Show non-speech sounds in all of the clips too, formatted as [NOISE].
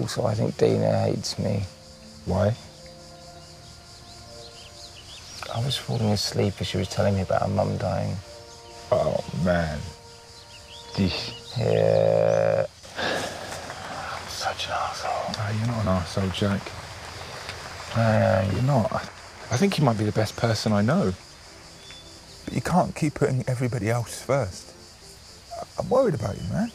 Also, I think Dina hates me. Why? I was falling asleep as she was telling me about her mum dying. Oh man. This. Yeah. [SIGHS] I'm such an asshole. Oh, you're not an arsehole, Jack. I am. You're not. I think you might be the best person I know. But you can't keep putting everybody else first. I'm worried about you, man.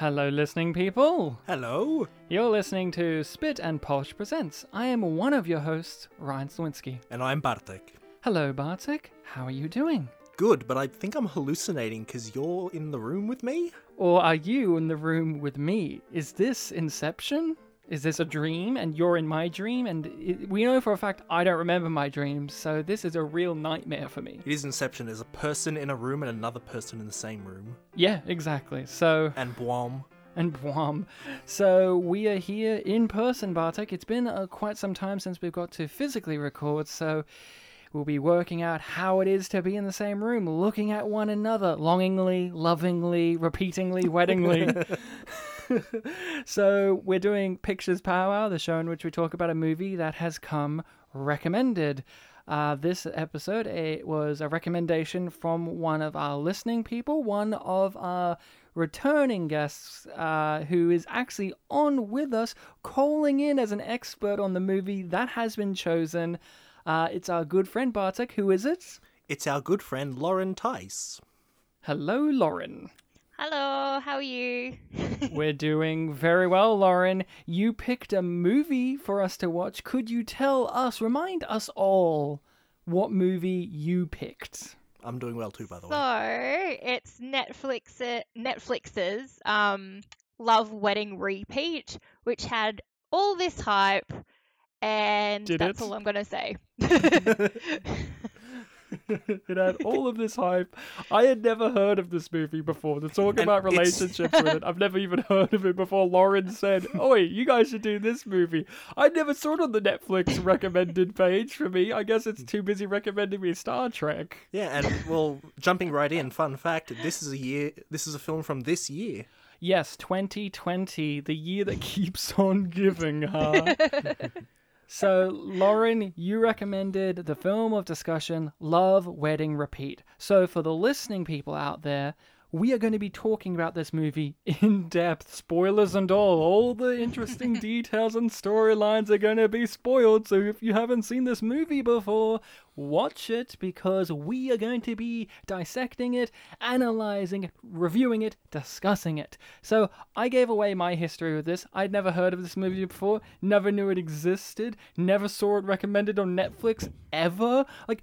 Hello, listening people. Hello. You're listening to Spit and Polish Presents. I am one of your hosts, Ryan Slawinski. And I'm Bartek. Hello, Bartek. How are you doing? Good, but I think I'm hallucinating because you're in the room with me? Or are you in the room with me? Is this Inception? Is this a dream and you're in my dream? And it, we know for a fact I don't remember my dreams, so this is a real nightmare for me. It is Inception. There's a person in a room and another person in the same room. Yeah, exactly. So, And Boom. and Bwam. So we are here in person, Bartek. It's been uh, quite some time since we've got to physically record, so we'll be working out how it is to be in the same room, looking at one another longingly, lovingly, repeatingly, weddingly. [LAUGHS] [LAUGHS] so we're doing Pictures Powwow, the show in which we talk about a movie that has come recommended. Uh, this episode it was a recommendation from one of our listening people, one of our returning guests uh, who is actually on with us, calling in as an expert on the movie that has been chosen. Uh, it's our good friend Bartek. Who is it? It's our good friend Lauren Tice. Hello, Lauren. Hello, how are you? [LAUGHS] We're doing very well, Lauren. You picked a movie for us to watch. Could you tell us, remind us all, what movie you picked? I'm doing well too, by the way. so it's Netflix Netflix's um Love Wedding Repeat, which had all this hype, and Did that's it? all I'm gonna say. [LAUGHS] [LAUGHS] it had all of this hype. I had never heard of this movie before. To talk And about relationships with it, I've never even heard of it before. Lauren said, "Oh you guys should do this movie." I never saw it on the Netflix recommended page for me. I guess it's too busy recommending me Star Trek. Yeah, and well, jumping right in, fun fact, this is a year this is a film from this year. Yes, 2020, the year that keeps on giving, huh? [LAUGHS] so, Lauren, you recommended the film of discussion, Love, Wedding, Repeat. So, for the listening people out there, we are going to be talking about this movie in depth, spoilers and all. All the interesting [LAUGHS] details and storylines are going to be spoiled. So, if you haven't seen this movie before, watch it because we are going to be dissecting it, analyzing it, reviewing it, discussing it. So, I gave away my history with this. I'd never heard of this movie before, never knew it existed, never saw it recommended on Netflix ever. Like,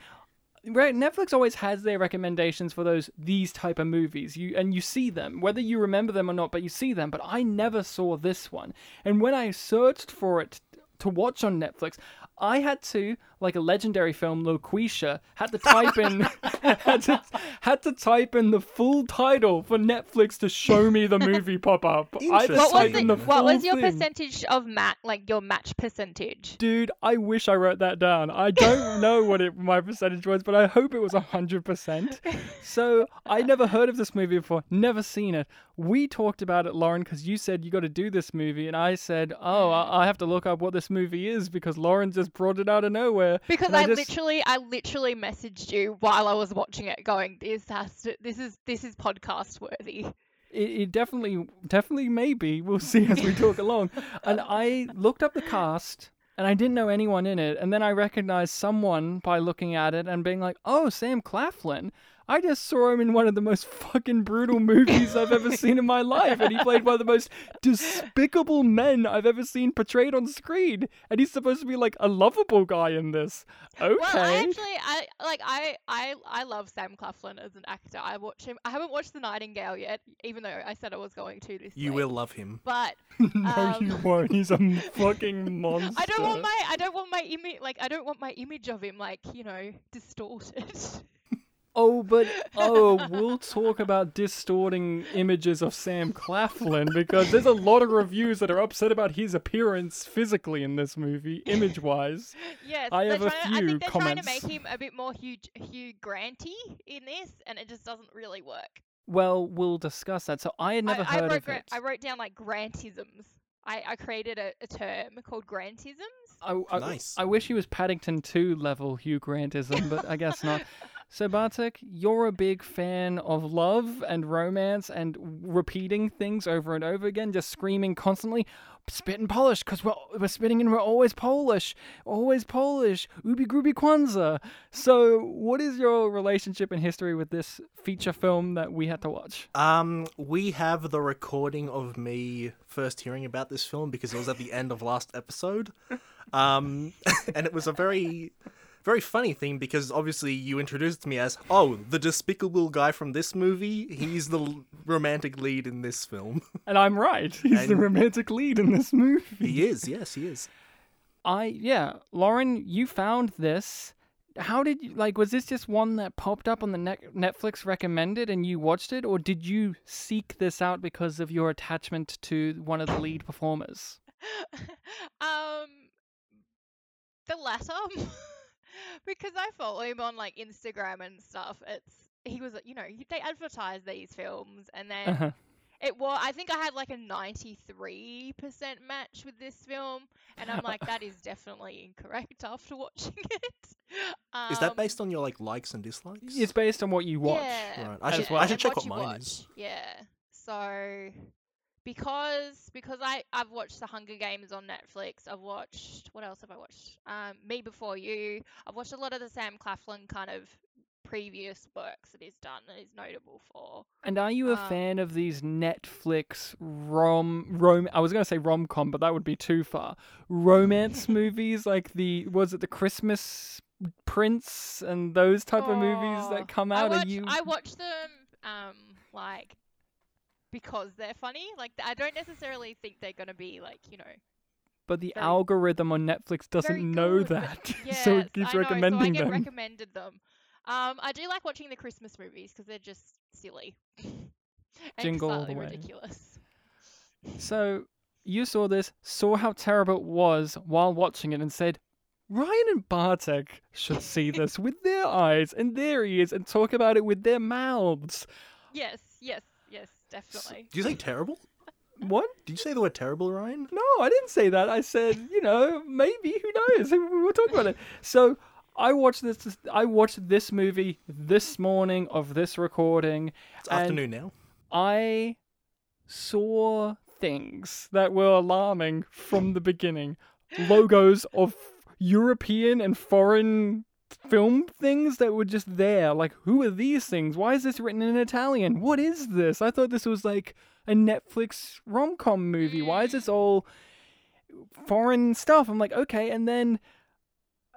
Netflix always has their recommendations for those these type of movies. You and you see them, whether you remember them or not, but you see them. But I never saw this one. And when I searched for it to watch on Netflix, I had to, like a legendary film, Loquisha, had to type in [LAUGHS] had to, had to type in the full title for Netflix to show me the movie [LAUGHS] pop up. I had to Interesting. what was type in it? the What was your thing. percentage of mat like your match percentage? Dude, I wish I wrote that down. I don't [LAUGHS] know what it, my percentage was, but I hope it was 100%. So, I never heard of this movie before, never seen it. We talked about it, Lauren, because you said you got to do this movie, and I said, oh, I, I have to look up what this movie is because Lauren just brought it out of nowhere. Because And I, just- literally, I literally messaged you while I was watching it, going, "This has to, this is, this is podcast worthy." It, it definitely, definitely, maybe. We'll see as we talk along. [LAUGHS] And I looked up the cast, and I didn't know anyone in it. And then I recognized someone by looking at it and being like, "Oh, Sam Claflin." I just saw him in one of the most fucking brutal movies I've ever seen in my life, and he played one of the most despicable men I've ever seen portrayed on screen. And he's supposed to be like a lovable guy in this. Okay. Well, I actually, I like, I, I, I love Sam Claflin as an actor. I watch him. I haven't watched The Nightingale yet, even though I said I was going to this. You week. will love him. But [LAUGHS] no, um, you won't. He's a fucking monster. [LAUGHS] I don't want my, I don't want my image, like, I don't want my image of him, like, you know, distorted. [LAUGHS] Oh, but oh, [LAUGHS] we'll talk about distorting images of Sam Claflin because there's a lot of reviews that are upset about his appearance physically in this movie, image-wise. yes, I have a trying to- I few think they're trying to make him a bit more Hugh, Hugh Granty in this, and it just doesn't really work. Well, we'll discuss that. So I had never I, heard I wrote, of it. I wrote down like Grantisms. I, I created a, a term called grantisms. I, I, Nice. I wish he was Paddington 2 level Hugh Grantism, but I guess not. [LAUGHS] So, Bartek, you're a big fan of love and romance and repeating things over and over again, just screaming constantly, spit and polish, because we're, we're spitting and we're always Polish, always Polish, ubi grubi kwanzaa. So, what is your relationship and history with this feature film that we had to watch? Um, we have the recording of me first hearing about this film because it was at the end of last episode. Um, [LAUGHS] and it was a very, very funny thing because obviously you introduced me as, oh, the despicable guy from this movie. He's the l- romantic lead in this film. [LAUGHS] And I'm right, he's the romantic lead in this movie. he is, yes, he is. I yeah, Lauren, you found this. How did you like? Was this just one that popped up on the net Netflix recommended and you watched it, or did you seek this out because of your attachment to one of the lead performers? [LAUGHS] um, the latter, [LAUGHS] [LAUGHS] because I follow him on like Instagram and stuff. It's he was, you know, they advertise these films, and then Uh-huh. it was. I think I had like a ninety-three percent match with this film, and I'm like, that is [LAUGHS] definitely incorrect [LAUGHS] after watching it. Um, Is that based on your like likes and dislikes? It's based on what you watch. Yeah, Right, I should, well. I should check what what mine watch. is. Yeah. So because because I I've watched The Hunger Games on Netflix. I've watched what else have I watched? Um, Me Before You. I've watched a lot of the Sam Claflin kind of previous works that he's done that he's notable for. And are you a Um, fan of these Netflix rom rom? I was gonna say rom com, but that would be too far. Romance [LAUGHS] movies like the was it the Christmas Prince and those type of movies Oh, that come I out? watch, Are you? I watch them um like because they're funny. Like I don't necessarily think they're gonna be like you know But the very- algorithm on Netflix doesn't know that, [LAUGHS] Yes, so it keeps I know, recommending so I get them. recommended them. Um, I do like watching the Christmas movies because they're just silly [LAUGHS] and Jingle all slightly the way. ridiculous. So you saw this, saw how terrible it was while watching it, and said, Ryan and Bartek should see [LAUGHS] this with their eyes and their ears and talk about it with their mouths. Yes, yes, definitely. Do you say terrible? [LAUGHS] What? Did you say the word terrible, Ryan? No, I didn't say that. I said, you know, maybe who knows? [LAUGHS] We'll talk about it. So I watched this. I watched this movie this morning of this recording. It's afternoon now. I saw things that were alarming from the beginning. Logos of European and foreign film things that were just there. Like, who are these things? Why is this written in Italian? What is this? I thought this was like a Netflix rom com movie. Why is this all foreign stuff? I'm like, okay, and then.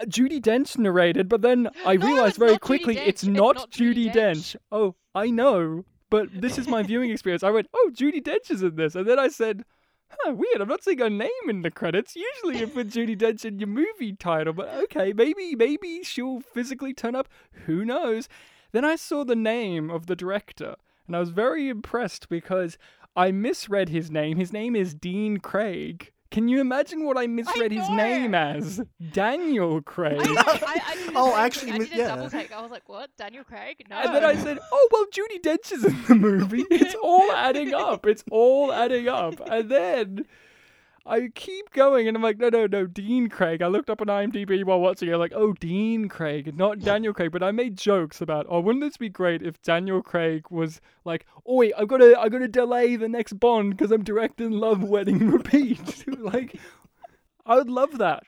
uh, Judi Dench narrated, but then [GASPS] I No, realized very quickly It's not, not Judi Dench. Dench. Oh, I know, but this is my [LAUGHS] viewing experience. I went, oh, Judi Dench is in this, and then I said, huh, weird. I'm not seeing her name in the credits. Usually, you put Judi Dench in your movie title, but okay, maybe, maybe she'll physically turn up. Who knows? Then I saw the name of the director, and I was very impressed because I misread his name. His name is Dean Craig. Can you imagine what I misread his name as? Daniel Craig. I, I, I [LAUGHS] did Oh, same actually. I did a yeah. double take. I was like, "What? Daniel Craig? No." And then I said, "Oh well, Judi Dench is in the movie. It's all adding up. It's all adding up." And then I keep going, and I'm like, "No, no, no, Dean Craig." I looked up on IMDb while watching it, like, "Oh, Dean Craig, not Daniel Craig." But I made jokes about, "Oh, wouldn't this be great if Daniel Craig was like, oh wait, I've got to, I've got to delay the next Bond because I'm directing Love Wedding [LAUGHS] Repeat." [LAUGHS] like, I would love that.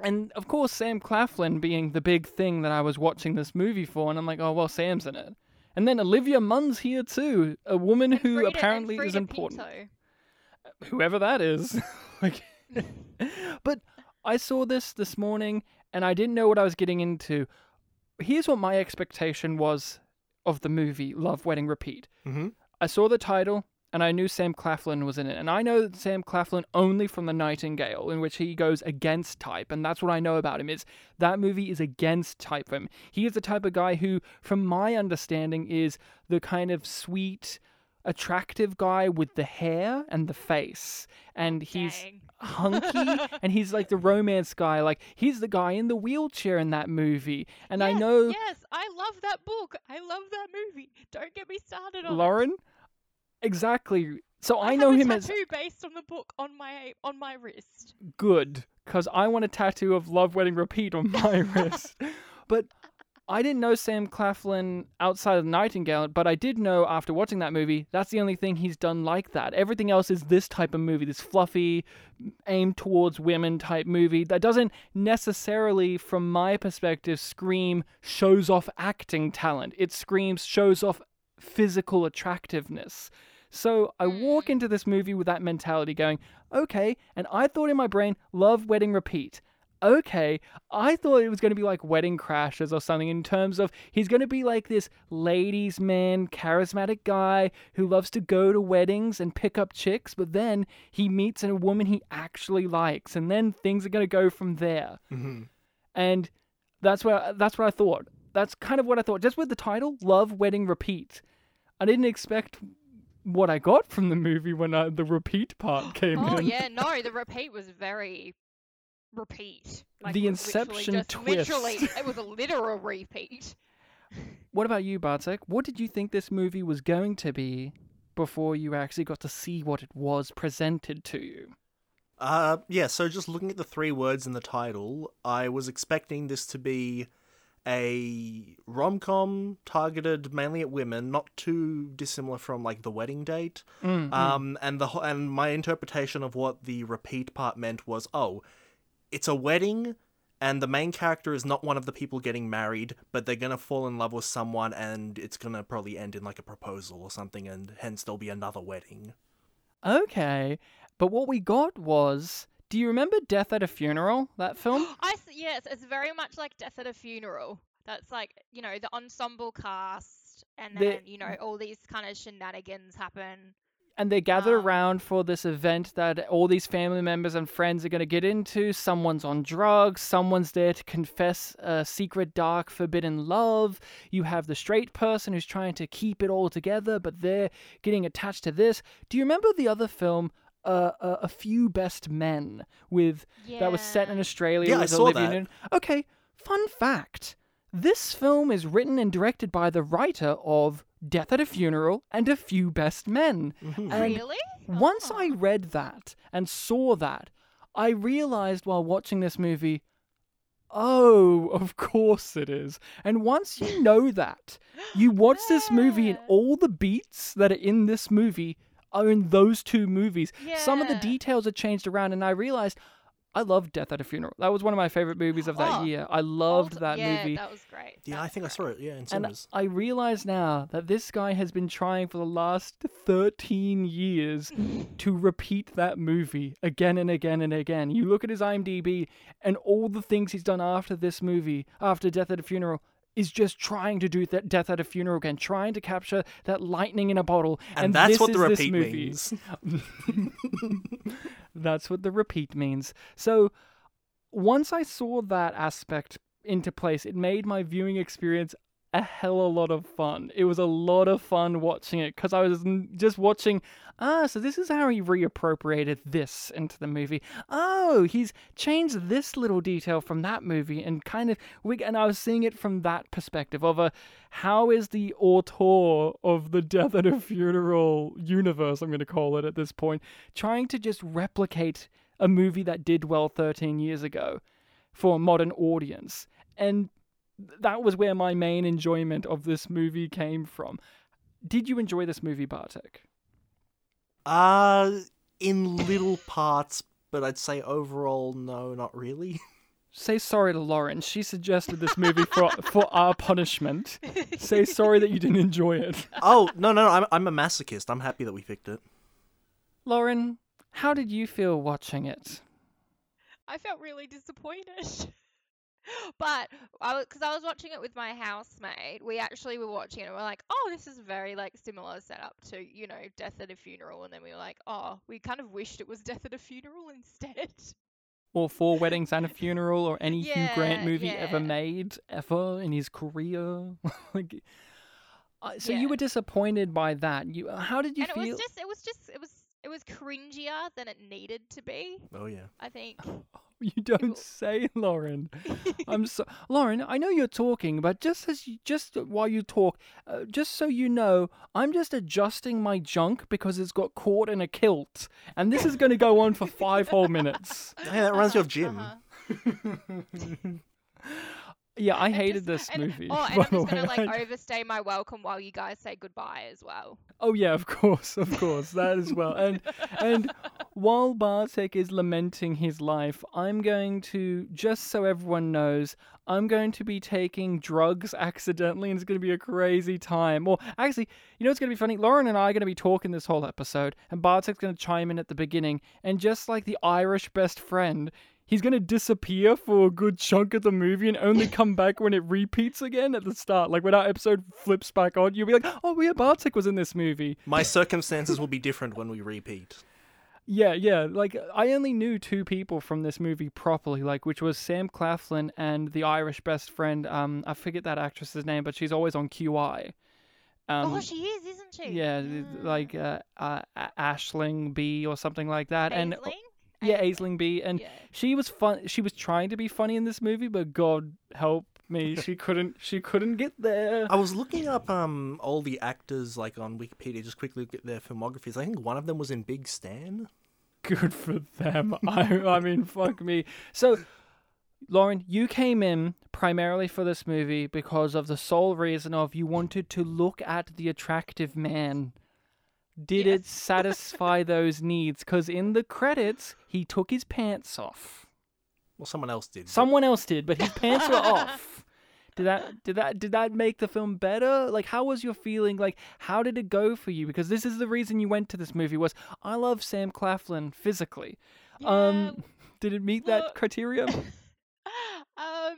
And of course, Sam Claflin being the big thing that I was watching this movie for, and I'm like, oh well, Sam's in it. And then Olivia Munn's here too, a woman And who Frida- apparently is important. Pinto. Whoever that is. [LAUGHS] like, but I saw this this morning, and I didn't know what I was getting into. Here's what my expectation was of the movie Love Wedding Repeat. Mm-hmm. I saw the title and I knew Sam Claflin was in it. And I know Sam Claflin only from The Nightingale, in which he goes against type. And that's what I know about him is that movie is against type for him. He is the type of guy who, from my understanding, is the kind of sweet, attractive guy with the hair and the face. And he's Dang. hunky [LAUGHS] and he's like the romance guy. Like he's the guy in the wheelchair in that movie. And I know Yes, I love that book. I love that movie. Don't get me started on it. Lauren, exactly. So I, I know him as tattoo based on the book on my on my wrist. good because I want a tattoo of Love Wedding Repeat on my [LAUGHS] wrist. But I didn't know Sam Claflin outside of Nightingale, but I did know after watching that movie that's the only thing he's done like that. Everything else is this type of movie, this fluffy, aimed towards women type movie that doesn't necessarily, from my perspective, scream shows off acting talent. It screams shows off physical attractiveness. So I walk hmm. into this movie with that mentality going, okay, and I thought in my brain, love, wedding, repeat. Okay, I thought it was going to be like Wedding Crashers or something in terms of he's going to be like this ladies' man, charismatic guy who loves to go to weddings and pick up chicks, but then he meets a woman he actually likes, and then things are going to go from there. hmm And that's where that's what I thought. That's kind of what I thought. Just with the title, Love, Wedding, Repeat. I didn't expect what I got from the movie when uh, the repeat part came Oh in. Oh yeah, no, the repeat was very repeat. Like, The it literally Inception just twist. Literally, it was a [LAUGHS] literal repeat. What about you, Bartek? What did you think this movie was going to be before you actually got to see what it was presented to you? Uh, yeah. So just looking at the three words in the title, I was expecting this to be a rom com targeted mainly at women, not too dissimilar from like The Wedding Date. Mm, Um, and the and my interpretation of what the repeat part meant was, oh, it's a wedding, and the main character is not one of the people getting married, but they're gonna fall in love with someone, and it's gonna probably end in like a proposal or something, and hence there'll be another wedding. Okay, but what we got was. Do you remember Death at a Funeral? That film? [GASPS] I s- yes, it's very much like Death at a Funeral. That's like you know the ensemble cast, and The- then you know all these kind of shenanigans happen. And they gather Um, around for this event that all these family members and friends are going to get into. Someone's on drugs, someone's there to confess a secret, dark, forbidden love. You have the straight person who's trying to keep it all together, but they're getting attached to this. Do you remember the other film? Uh, uh, a few best men with that was set in Australia Yeah, I saw Olivia that. Newton. Okay, fun fact: this film is written and directed by the writer of Death at a Funeral and A Few Best Men. Mm-hmm. And Really? once I Oh. read that and saw that, I realized while watching this movie, oh, of course it is. And once you [LAUGHS] know that, you watch this movie and all the beats that are in this movie are in those two movies. Some of the details are changed around, and I realized I loved Death at a Funeral. That was one of my favorite movies of that Oh, year. I loved Hold- that yeah, movie. That was great. Yeah, That I was think I saw it. Yeah, in And cinemas. I realize now that this guy has been trying for the last 13 years [LAUGHS] to repeat that movie again and again and again. You look at his IMDb, and all the things he's done after this movie, after Death at a Funeral, is just trying to do that Death at a Funeral again, trying to capture that lightning in a bottle. and, And, that's this what the repeat means. [LAUGHS] That's what the repeat means. So once I saw that aspect into place, it made my viewing experience a hell of a lot of fun. It was a lot of fun watching it because I was just watching. Ah, so this is how he reappropriated this into the movie. Oh, he's changed this little detail from that movie, and kind of we. And I was seeing it from that perspective of a how is the auteur of the Death at a Funeral universe, I'm going to call it at this point, trying to just replicate a movie that did well 13 years ago for a modern audience. And that was where my main enjoyment of this movie came from. Did you enjoy this movie, Bartek? Uh, in little parts, but I'd say overall, no, not really. [LAUGHS] Say sorry to Lauren. She suggested this movie for for our punishment. Say sorry that you didn't enjoy it. oh no, no, no, I'm I'm a masochist. I'm happy that we picked it. Lauren, how did you feel watching it? I felt really disappointed. [LAUGHS] But I because I was watching it with my housemate, we actually were watching it and we're like, oh, this is very like similar setup to you know Death at a Funeral, and then we were like, oh, we kind of wished it was Death at a Funeral [LAUGHS] instead. Or Four Weddings and a Funeral, or any Hugh Grant Yeah, movie ever made ever in his career. [LAUGHS] like, uh, so Yeah. you were disappointed by that. You, how did you and feel? it was just, it was just, it was, it was cringier than it needed to be. Oh yeah. I think. [LAUGHS] [LAUGHS] You don't say, Lauren. [LAUGHS] I'm so Lauren. I know you're talking, but just as you, just while you talk, uh, just so you know, I'm just adjusting my junk because it's got caught in a kilt, and this is going to go on for five whole minutes. Hey, that reminds me of Jim. Uh-huh. [LAUGHS] Yeah, I [LAUGHS] hated just- this and- movie. Oh, [LAUGHS] and I'm just gonna like I- [LAUGHS] overstay my welcome while you guys say goodbye as well. Oh yeah, of course, of course, that as well. And and while Bartek is lamenting his life, I'm going to just so everyone knows, I'm going to be taking drugs accidentally, and it's going to be a crazy time. Or actually, you know, it's going to be funny. Lauren and I are going to be talking this whole episode, and Bartek's going to chime in at the beginning, and just like the Irish best friend. He's gonna disappear for a good chunk of the movie and only [LAUGHS] come back when it repeats again at the start. Like when our episode flips back on, you'll be like, "Oh, yeah, Bartek was in this movie." My circumstances will be different when we repeat. Yeah, yeah. Like I only knew two people from this movie properly, like which was Sam Claflin and the Irish best friend. Um, I forget that actress's name, but she's always on QI. Um, oh, she is, isn't she? yeah, th- like uh, uh, Aisling Bea or something like that, and Aisling? Yeah, Aisling. Aisling Bea, and Yeah. she was fun. She was trying to be funny in this movie, but God help me, [LAUGHS] she couldn't. She couldn't get there. I was looking up um all the actors like on Wikipedia, just quickly look at their filmographies. I think one of them was in Big Stan. good for them. [LAUGHS] I, I mean, fuck me. So, Lauren, you came in primarily for this movie because of the sole reason of you wanted to look at the attractive man. Did it satisfy those needs? Because in the credits, he took his pants off. Well, someone else did. Someone else did, but his pants were [LAUGHS] off. Did that did that did that make the film better? Like how was your feeling? Like how did it go for you? Because this is the reason you went to this movie was I love Sam Claflin physically. Um [LAUGHS] did it meet that criteria? [LAUGHS] um,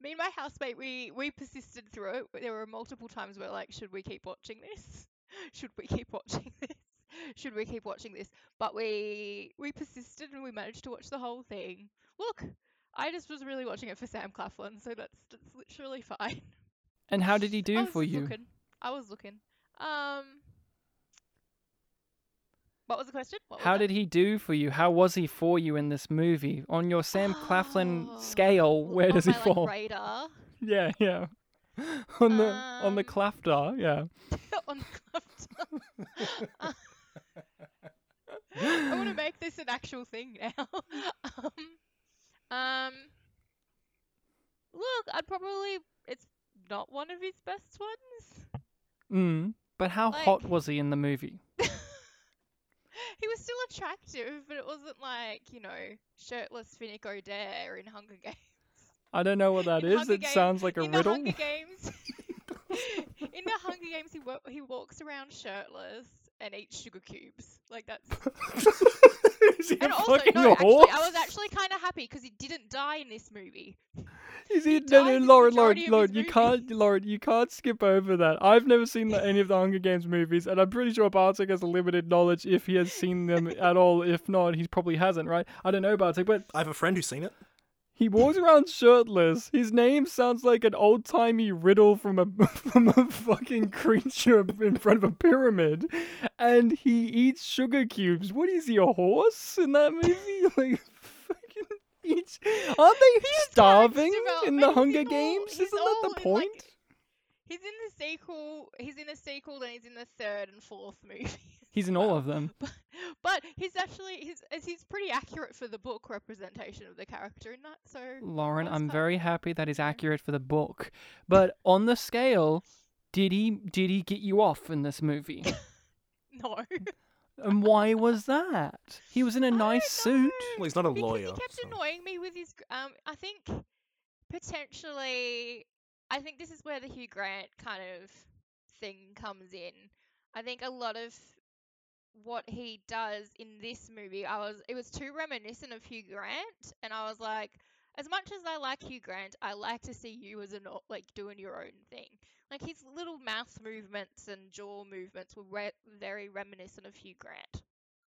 me and my housemate, we we persisted through it. There were multiple times where like, should we keep watching this? [LAUGHS] Should we keep watching [LAUGHS] this? Should we keep watching this? But we we persisted and we managed to watch the whole thing. Look, I just was really watching it for Sam Claflin, so that's that's literally fine. And how did he [LAUGHS] do for you? Looking. I was looking. Um. What was the question? Was How that? did he do for you? How was he for you in this movie? On your Sam Claflin Oh, [GASPS] scale, where does he my, like, fall? radar. Yeah, yeah. On the on the Um, Claftar, yeah. On. I want to make this an actual thing now. um, um, look, I'd probably. It's not one of his best ones. Mm. But how hot was he in the movie? [LAUGHS] He was still attractive, but it wasn't like you know shirtless Finnick Odair in Hunger Games. I don't know what that In is. Hunger It Games- sounds like a in riddle. the Hunger Games. [LAUGHS] [LAUGHS] in the Hunger Games, he wa- he walks around shirtless and eats sugar cubes. Like that's [LAUGHS] is he And a also, fucking no, horse? actually, I was actually kind of happy because he didn't die in this movie. [LAUGHS] Is he? he No, dies no, in the Lauren, Lauren, majority of Lauren. his You movies. can't, Lauren. You can't skip over that. I've never seen the, any of the Hunger Games movies, and I'm pretty sure Bartek has a limited knowledge if he has seen them at all. If not, he probably hasn't, right? I don't know Bartek, but I have a friend who's seen it. He walks around shirtless. His name sounds like an old timey riddle from a [LAUGHS] from a fucking creature in front of a pyramid, and he eats sugar cubes. What is he, a horse in that movie? [LAUGHS] Like fucking eats. Aren't they starving in the Hunger he's all- Games? Isn't that the in, like, point? He's in the sequel. He's in the sequel, and he's in the third and fourth movie. [LAUGHS] He's in all of them. [LAUGHS] But, but he's actually he's he's pretty accurate for the book representation of the character in that. So Lauren, I was I'm kind of- very happy that he's accurate for the book. But on the scale, did he did he get you off in this movie? [LAUGHS] no. and why was that? He was in a I nice suit. Well, he's not a because lawyer. he kept so- annoying me with his. gr- Um, I think potentially, I think this is where the Hugh Grant kind of thing comes in. I think a lot of what he does in this movie, I was it was too reminiscent of Hugh Grant, and I was like, as much as I like Hugh Grant, I like to see you as an like doing your own thing. Like his little mouth movements and jaw movements were re- very reminiscent of Hugh Grant.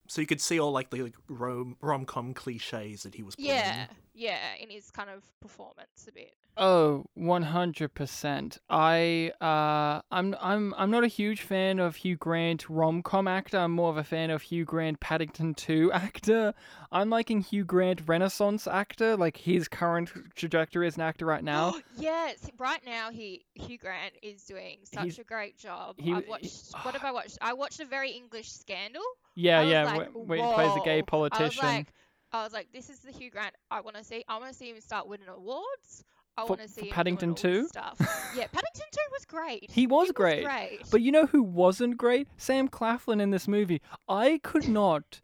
So you could see all like the like, rom rom com cliches that he was. Pulling. Yeah, yeah, in his kind of performance a bit. Oh, 100%. I uh I'm I'm I'm not a huge fan of Hugh Grant rom-com actor. I'm more of a fan of Hugh Grant Paddington 2 [LAUGHS] actor. I'm liking Hugh Grant renaissance actor, like his current trajectory as an actor right now. [GASPS] yes, right now he Hugh Grant is doing such He's- a great job. he- I've he- watched. what [SIGHS] have I watched? I watched a very English scandal. Yeah, yeah, like, wh- where he plays a gay politician. I was like, I was like, this is the Hugh Grant I want to see. I want to see him start winning awards. I want to see Paddington 2? Stuff. [LAUGHS] Yeah, Paddington Two was great. He was It great. great. But you know who wasn't great? Sam Claflin in this movie. I could not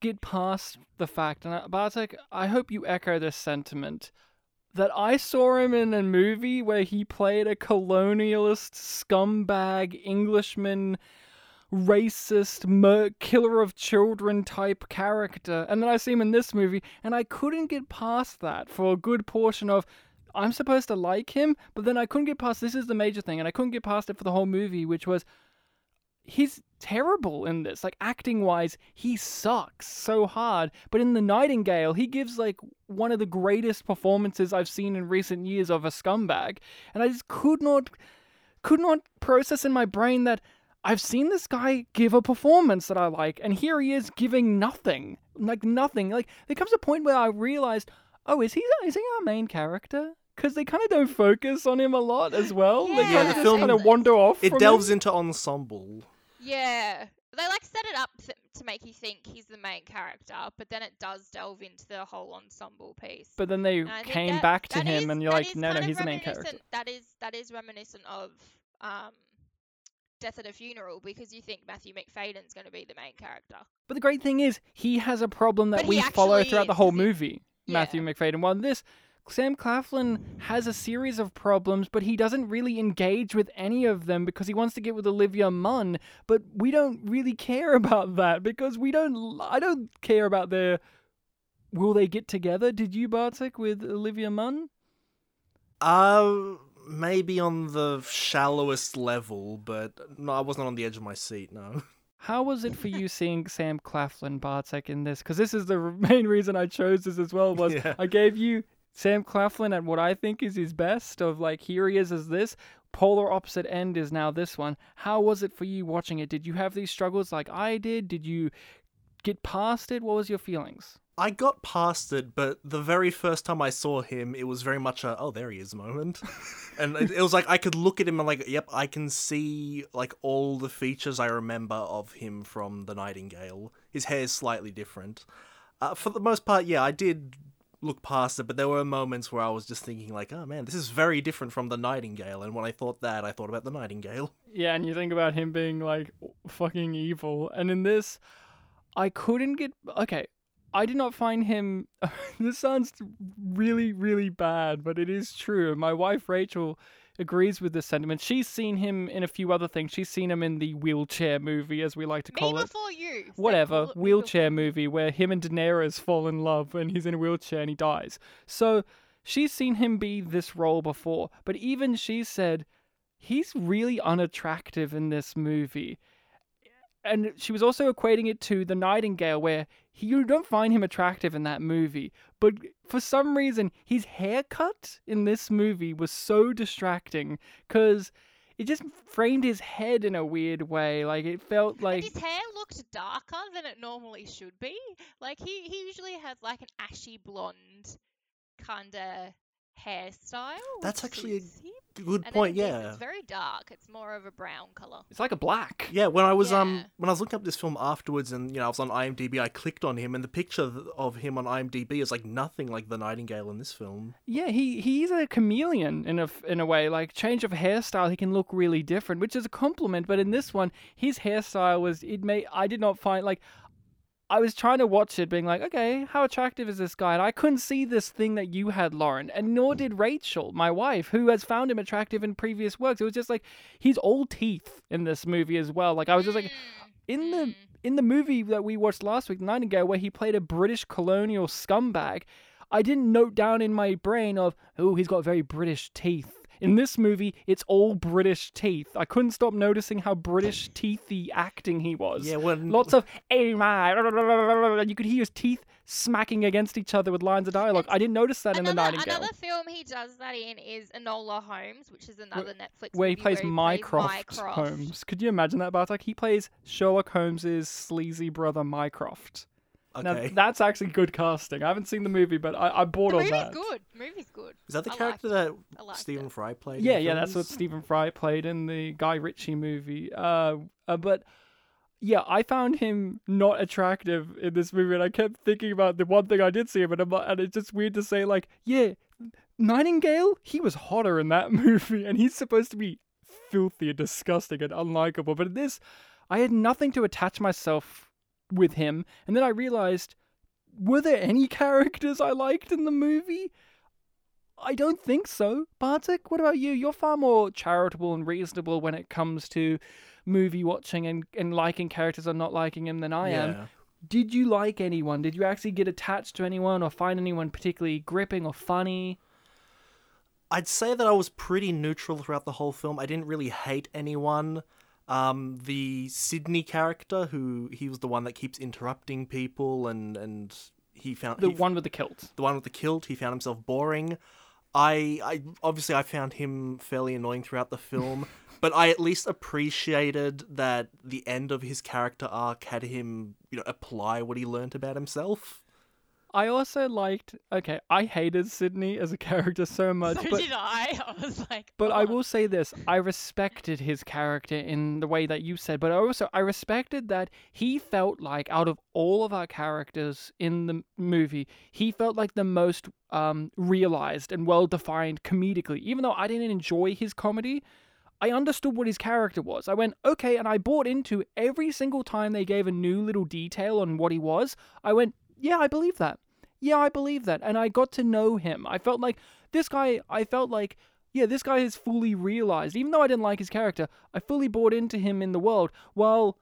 get past the fact, and I- Bartek, I hope you echo this sentiment, that I saw him in a movie where he played a colonialist, scumbag, Englishman, racist, mur- killer of children type character. And then I see him in this movie, and I couldn't get past that for a good portion of. I'm supposed to like him, but then I couldn't get past this is the major thing, and I couldn't get past it for the whole movie, which was he's terrible in this. Like acting wise, he sucks so hard. But in The Nightingale, he gives like one of the greatest performances I've seen in recent years of a scumbag. And I just could not could not process in my brain that I've seen this guy give a performance that I like, and here he is giving nothing. Like nothing. Like there comes a point where I realized, oh, is he is he our main character? Because they kind of don't focus on him a lot as well. They Yeah, kind the of film- kind of wander off. It from delves him. into ensemble. Yeah, they like set it up th- to make you think he's the main character, but then it does delve into the whole ensemble piece. But then they And I think came that- back to him, is- and you're like, no, no, he's the main character. That is that is reminiscent of um, Death at a Funeral because you think Matthew Macfadyen's going to be the main character. But the great thing is, he has a problem that But we follow throughout the is, whole 'cause he- movie. Matthew Yeah. Macfadyen. While this, Sam Claflin has a series of problems, but he doesn't really engage with any of them because he wants to get with Olivia Munn. But we don't really care [LAUGHS] about that because we don't. I don't care about their. Will they get together? Did you, Bartek, with Olivia Munn? Uh, maybe on the shallowest level, but no, I wasn't on the edge of my seat. No. How was it for you seeing Sam Claflin Bartek in this? Because this is the [LAUGHS] main reason I chose this as well. [LAUGHS] Was Yeah. I gave you Sam Claflin at what I think is his best of like here he is as this. Polar opposite end is now this one. How was it for you watching it? Did you have these struggles like I did? Did you get past it? What was your feelings? I got past it, but the very first time I saw him, it was very much a oh there he is moment, [LAUGHS] and it, it was like I could look at him and like yep I can see like all the features I remember of him from the Nightingale. His hair is slightly different. Uh, for the most part, yeah, I did look past it, but there were moments where I was just thinking like oh man this is very different from the Nightingale, and when I thought that, I thought about the Nightingale. [LAUGHS] Yeah, and you think about him being like fucking evil. And in this, I couldn't get. Okay, I did not find him. [LAUGHS] this sounds really, really bad, but it is true. My wife Rachel agrees with this sentiment. She's seen him in a few other things. She's seen him in the wheelchair movie, as we like to Me call it. before you. Whatever, it wheelchair movie where him and Daenerys fall in love and he's in a wheelchair and he dies. So she's seen him be this role before, but even she said he's really unattractive in this movie. And she was also equating it to The Nightingale, where he, you don't find him attractive in that movie. But for some reason, his haircut in this movie was so distracting because it just framed his head in a weird way. Like, it felt And like. his hair looked darker than it normally should be. Like he, he usually has like an ashy blonde kind of hairstyle. That's actually a. Good And point. Yeah. It's very dark. It's more of a brown color. It's like a black. Yeah, when I was Yeah. um when I was looking up this film afterwards, and you know I was on IMDb, I clicked on him, and the picture of him on IMDb is like nothing like the Nightingale in this film. Yeah, he he's a chameleon in a f- in a way. Like change of hairstyle, he can look really different, which is a compliment. But in this one, his hairstyle was it made I did not find like I was trying to watch it, being like, okay, how attractive is this guy? And I couldn't see this thing that you had, Lauren, and nor did Rachel, my wife, who has found him attractive in previous works. It was just like he's all teeth in this movie as well. Like I was just like, in the Mm. in the movie that we watched last week, Nightingale, where he played a British colonial scumbag, I didn't note down in my brain of, oh, he's got very British teeth. In this movie, it's all British teeth. I couldn't stop noticing how British teethy acting he was. Yeah, when- lots of "Hey my," you could hear his teeth smacking against each other with lines of dialogue. I didn't notice that in the Another, Nightingale. another film he does that in is Enola Holmes, which is another Netflix where he plays where he Mycroft, plays Mycroft. Holmes. Could you imagine that, Bartek? He plays Sherlock Holmes's sleazy brother Mycroft. Now that's actually good casting. I haven't seen the movie, but I, I'm bored The on movie's that. good. Movie's good. Is that the I character that it. I liked Stephen it. Fry played? in Yeah, the yeah, that's what? Stephen Fry played in the Guy Ritchie movie. Uh, uh, but yeah, I found him not attractive in this movie, and I kept thinking about the one thing I did see him, and, I'm like, and it's just weird to say, like, yeah, Nightingale, he was hotter in that [LAUGHS] movie, and he's supposed to be filthy and disgusting and unlikable. But in this, I had nothing to attach myself with him, and then I realized, were there any [LAUGHS] characters I liked in the movie? I don't think so. Bartek, what about you? You're far more charitable and reasonable when it comes to movie watching and, and liking characters or not liking them than I am. Did you like anyone? Did you actually get attached to anyone or find anyone particularly gripping or funny? I'd say that I was pretty neutral throughout the whole film. I didn't really hate anyone. Um, the Sydney character, who he was the one that keeps interrupting people, and and he found The he- one with the kilt. the one with the kilt. He found himself boring. I, I obviously I found him fairly annoying throughout the film, [LAUGHS] but I at least appreciated that the end of his character arc had him, you know, apply what he learnt about himself. I also liked. Okay, I hated Sydney as a [LAUGHS] character so much, So but did I. [LAUGHS] I was like, But I oh. will say this: I respected his character in the way that you said, but I also I respected that he felt like out of all of our characters in the movie, he felt like the most um, realized and well defined comedically. Even though I didn't enjoy his comedy, I understood what his character was. I went okay, and I bought into every single time they gave a new little detail on what he was. I went, yeah, I believe that. Yeah, I believe that. And I got to know him. I felt like this guy, I felt like, yeah, this guy is fully realized. Even though I didn't like his character, I fully bought into him in the world. While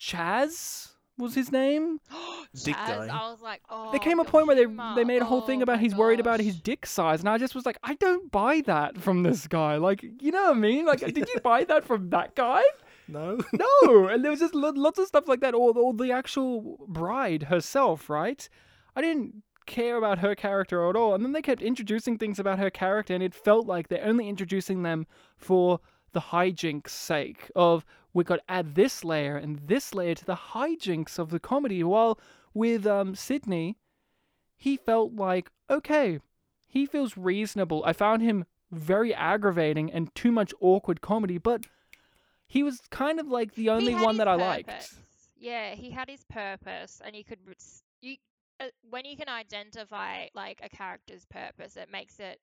Chaz was his name, [GASPS] Dick Chaz, guy. I was like, oh. there came a point where they they made a whole thing Oh about my he's worried about his dick size, and I just was like, I don't buy that from this guy. Like, you know what I mean? Like, did you [LAUGHS] buy that from that guy? No. [LAUGHS] No, and there was just lo- lots of stuff like that, or, or the actual bride herself, right? I didn't care about her character at all, and then they kept introducing things about her character, and it felt like they're only introducing them for the hijinks' sake of we've got to add this layer and this layer to the hijinks of the comedy. While with um, Sydney, he felt like okay, he feels reasonable. I found him very aggravating and too much awkward comedy, but he was kind of like the only one that I liked. Yeah, he had his purpose, and you could you when you can identify like a character's purpose, it makes it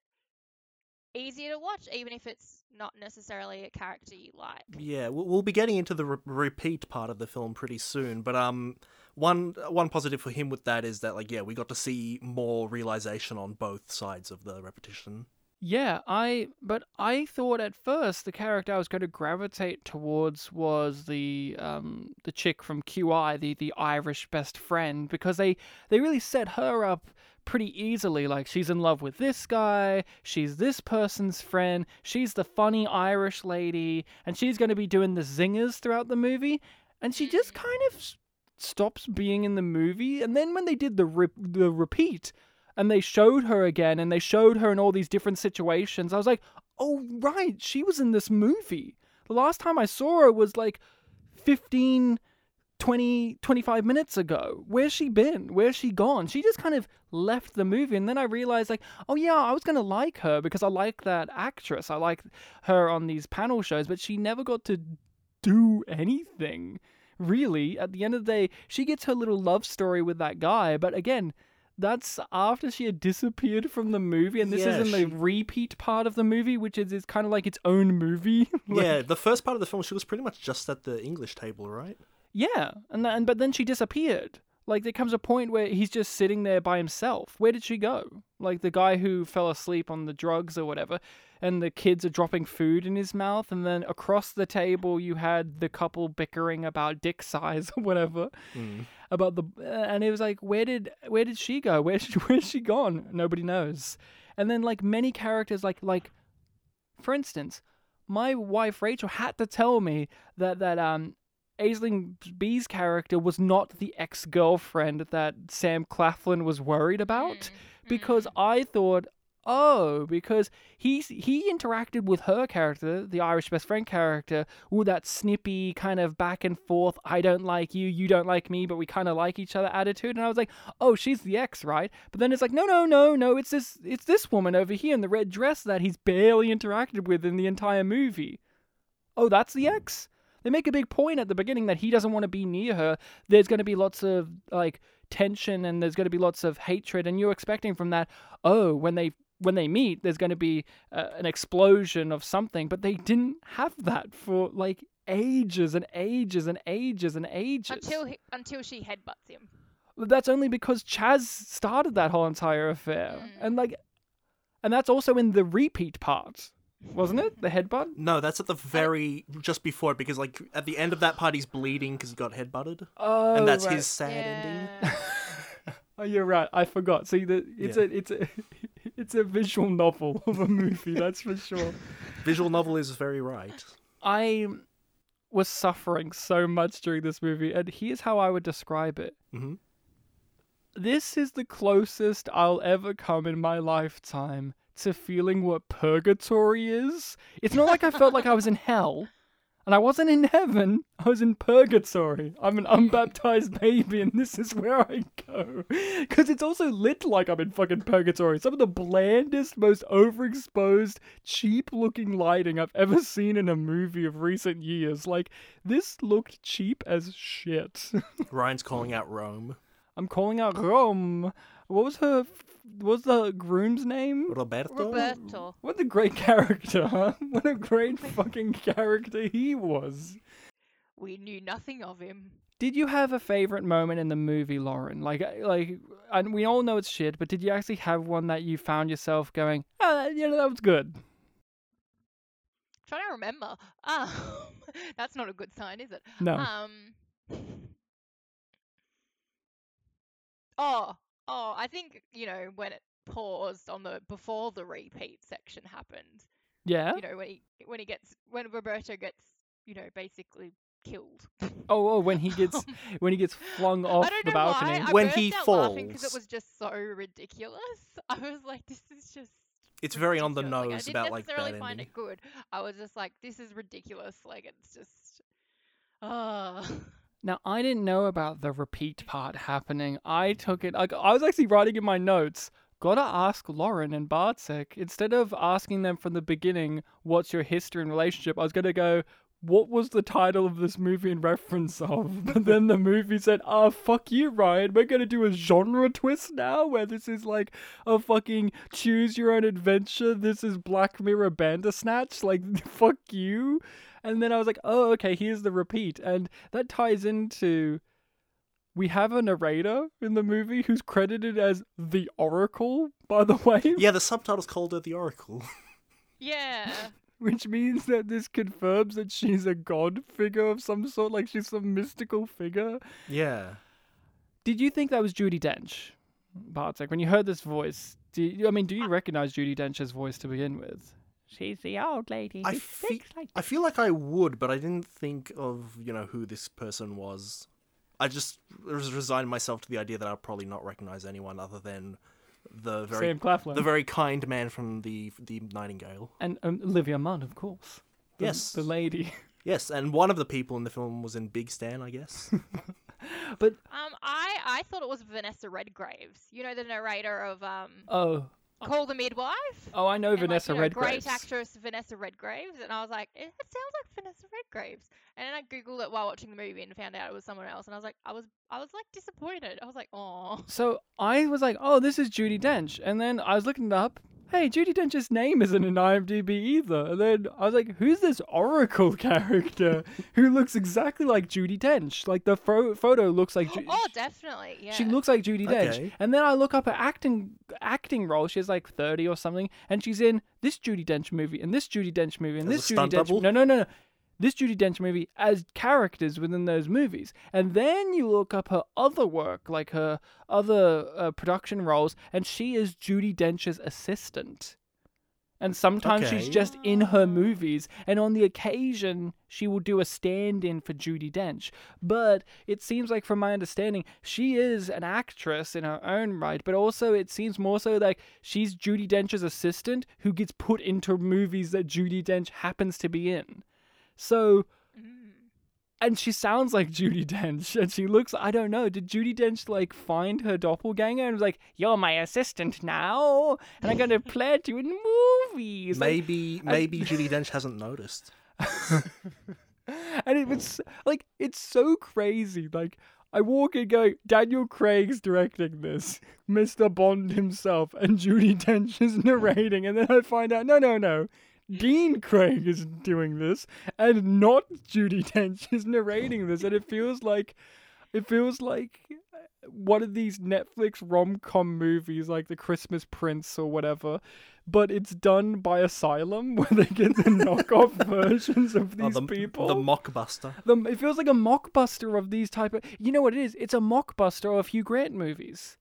easier to watch, even if it's not necessarily a character you like. Yeah, we'll, we'll be getting into the re- repeat part of the film pretty soon, but um, one one positive for him with that is that like yeah, we got to see more realization on both sides of the repetition. Yeah, I but I thought at first the character I was going to gravitate towards was the um the chick from QI, the the Irish best friend, because they they really set her up pretty easily. Like she's in love with this guy, she's this person's friend, she's the funny Irish lady, and she's going to be doing the zingers throughout the movie, and she just kind of stops being in the movie. And then when they did the rep- the repeat and they showed her again and they showed her in all these different situations. I was like, oh, right, she was in this movie. The last time I saw her was like 15, 20, 25 minutes ago. Where's she been? Where's she gone? She just kind of left the movie. And then I realized, like, oh, yeah, I was going to like her because I like that actress. I like her on these panel shows, but she never got to do anything. Really, at the end of the day, she gets her little love story with that guy, but again, that's after she had disappeared from the movie, and this Yeah, is in the repeat part of the movie, which is, is kind of like its own movie. [LAUGHS] Like, yeah, the first part of the film, she was pretty much just at the English table, right? yeah, and then but then she disappeared. Like there comes a point where he's just sitting there by himself. Where did she go? Like the guy who fell asleep on the drugs or whatever, and the kids are dropping food in his mouth, and then across the table you had the couple bickering about dick size [LAUGHS] or whatever. About the and it was like where did where did she go? [LAUGHS] Where where's she gone? Nobody knows. And then like many characters like like for instance, my wife Rachel had to tell me that that um Aisling Bea's character was not the ex girlfriend that Sam Claflin was worried about Mm, because mm. I thought, oh, because he he interacted with her character, the Irish best friend character, with that snippy kind of back and forth, I don't like you, you don't like me, but we kind of like each other attitude, and I was like, oh, she's the ex, right? But then it's like, no, no, no, no, it's this it's this woman over here in the red dress that he's barely interacted with in the entire movie. Oh, that's the hmm. ex. They make a big point at the beginning that he doesn't want to be near her. There's going to be lots of like tension and there's going to be lots of hatred and you're expecting from that oh when they when they meet there's going to be uh, an explosion of something but they didn't have that for like ages and ages and ages and ages until he, until she headbutts him. But that's only because Chaz started that whole entire affair Mm. and like and that's also in the repeat part wasn't it the headbutt No, that's at the very just before it because like at the end of that part he's bleeding because he got headbutted, oh and that's right. his sad ending. [LAUGHS] [LAUGHS] Oh, you're right. I forgot. See, the it's Yeah. a it's a [LAUGHS] it's a visual novel of a movie. that's for sure. [LAUGHS] Visual novel is very right. I was suffering so much during this movie, and here's how I would describe it. hmm This is the closest I'll ever come in my lifetime to feeling what purgatory is. It's not like I felt like I was in hell. And I wasn't in heaven, I was in purgatory. I'm an unbaptized baby, and this is where I go. Because it's also lit like I'm in fucking purgatory. Some of the blandest, most overexposed, cheap looking lighting I've ever seen in a movie of recent years. Like, this looked cheap as shit. [LAUGHS] Ryan's calling out Rome. I'm calling out Rome. What was her? What was the groom's name? Roberto. Roberto. What a great character, huh? [LAUGHS] What a great fucking character he was. We knew nothing of him. Did you have a favorite moment in the movie, Lauren? Like, like, and we all know it's shit, but did you actually have one that you found yourself going, "Ah, you know, that was good"? trying to remember. Um, [LAUGHS] that's not a good sign, is it? No. Um. [LAUGHS] Oh, oh, I think you know when it paused on the before the repeat section happened. yeah. You know when he when he gets when Roberto gets you know basically killed. Oh, oh, when he gets [LAUGHS] when he gets flung off I don't the know balcony. why. When burst he out laughing because it was just so ridiculous. [LAUGHS] I was like, this is just. It's very on the ridiculous. Like, nose I didn't about like necessarily that find ending. it good. I was just like, this is ridiculous. Like it's just. Uh, Now I didn't know about the repeat part happening. I took it like I was actually writing in my notes. Gotta ask Lauren and Bartek instead of asking them from the beginning. What's your history and relationship? I was gonna go. What was the title of this movie in reference of? [LAUGHS] But then the movie said, "Ah, fuck you, Ryan. We're gonna do a genre twist now, where this is like a fucking choose your own adventure. This is Black Mirror Bandersnatch. Like, [LAUGHS] fuck you." And then I was like, oh, okay, here's the repeat. And that ties into we have a narrator in the movie who's credited as the Oracle, by the [LAUGHS] way. Yeah, the subtitle's called her the Oracle. yeah. Which means that this confirms that she's a god figure of some sort, like she's some mystical figure. yeah. Did you think that was Judi Dench, Bartek? When you heard this voice, do you, I mean, do you recognize Judi Dench's voice to begin with? She's the old lady. I who fe- speaks like I feel like I would, but I didn't think of you know who this person was. I just res- resigned myself to the idea that I'll probably not recognize anyone other than the very Sam Claflin. the very kind man from the the Nightingale. and um, Olivia Munn, of course. The- Yes. the lady. [LAUGHS] Yes, and one of the people in the film was in Big Stan, I guess. [LAUGHS] But Um, I I thought it was Vanessa Redgraves. You know the narrator of um, oh, Call the Midwife. oh, I know And, like, Vanessa you know, Redgraves. Great actress Vanessa Redgraves, and I was like, it, it sounds like Vanessa Redgraves. And then I googled it while watching the movie and found out it was someone else, and I was like, I was I was like disappointed. I was like, oh. So I was like, oh, this is Judi Dench, and then I was looking it up. Hey, Judi Dench's name isn't in IMDb either. And then I was like, who's this Oracle [LAUGHS] character who looks exactly like Judi Dench? Like the pho- photo looks like. Ju- Oh, definitely. Yeah. She looks like Judi Dench. Okay. And then I look up her acting acting role. She's like 30 or something. And she's in this Judi Dench movie and this Judi Dench movie and As this Judi Dench. double? No, no, no, no. This Judi Dench movie as characters within those movies. And then you look up her other work, like her other uh, production roles, and she is Judi Dench's assistant. And sometimes she's just in her movies, and on the occasion, she will do a stand in for Judi Dench. But it seems like, from my understanding, she is an actress in her own right, but also it seems more so like she's Judi Dench's assistant who gets put into movies that Judi Dench happens to be in. So, mm. and she sounds like Judi [LAUGHS] Dench, and she looks, I don't know, did Judi Dench like find her doppelganger and was like, You're my assistant now, and I'm gonna [LAUGHS] plant you in movies? Like, Maybe maybe Judi Dench hasn't noticed. [LAUGHS] and it was like it's so crazy. Like I walk in going, Daniel Craig's directing this, Mr. Bond himself, and Judi Dench is narrating, and then I find out, no, no, no. Dean Craig is doing this, and not Judi [LAUGHS] Dench is narrating this, and it feels like, it feels like uh, one of these Netflix rom com movies, like The Christmas Prince or whatever, but it's done by Asylum, [LAUGHS] where they get the knockoff [LAUGHS] versions of Oh, these the, people. the mockbuster. The, it feels like a mockbuster of these type of. You know what it is? It's a mockbuster of Hugh Grant movies.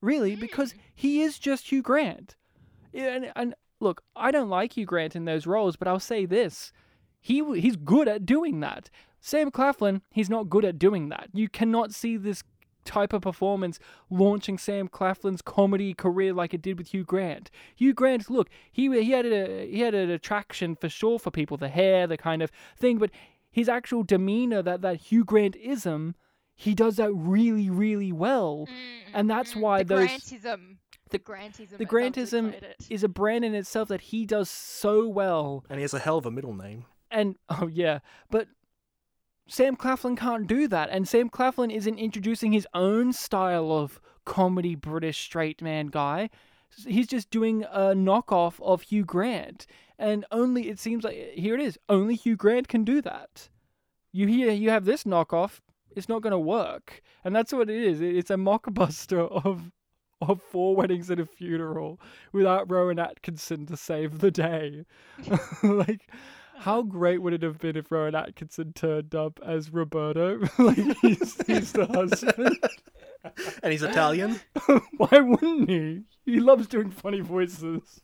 Really, because mm. he is just Hugh Grant. And, and look, I don't like Hugh Grant in those roles, but I'll say this: he he's good at doing that. Sam Claflin, he's not good at doing that. You cannot see this type of performance launching Sam Claflin's comedy career like it did with Hugh Grant. Hugh Grant, look, he he had a he had an attraction for sure for people, the hair, the kind of thing, but his actual demeanor, that that Hugh Grant ism, he does that really really well, and that's why Mm, the those Grantism. The- The Grantism. the Grantism declared it. is a brand in itself that he does so well. And he has a hell of a middle name. And [LAUGHS] oh yeah, but Sam Claflin can't do that, and Sam Claflin isn't introducing his own style of comedy British straight man guy. He's just doing a knockoff of Hugh Grant, and only it seems like here it is. Only Hugh Grant can do that. You hear you have this knockoff, it's not going to work, and that's what it is. It's a mockbuster [LAUGHS] of [LAUGHS] of four weddings and a funeral without Rowan Atkinson to save the day. [LAUGHS] like, how great would it have been if Rowan Atkinson turned up as Roberto? [LAUGHS] like, he's, he's the husband. And he's Italian. Why wouldn't he? He loves doing funny voices.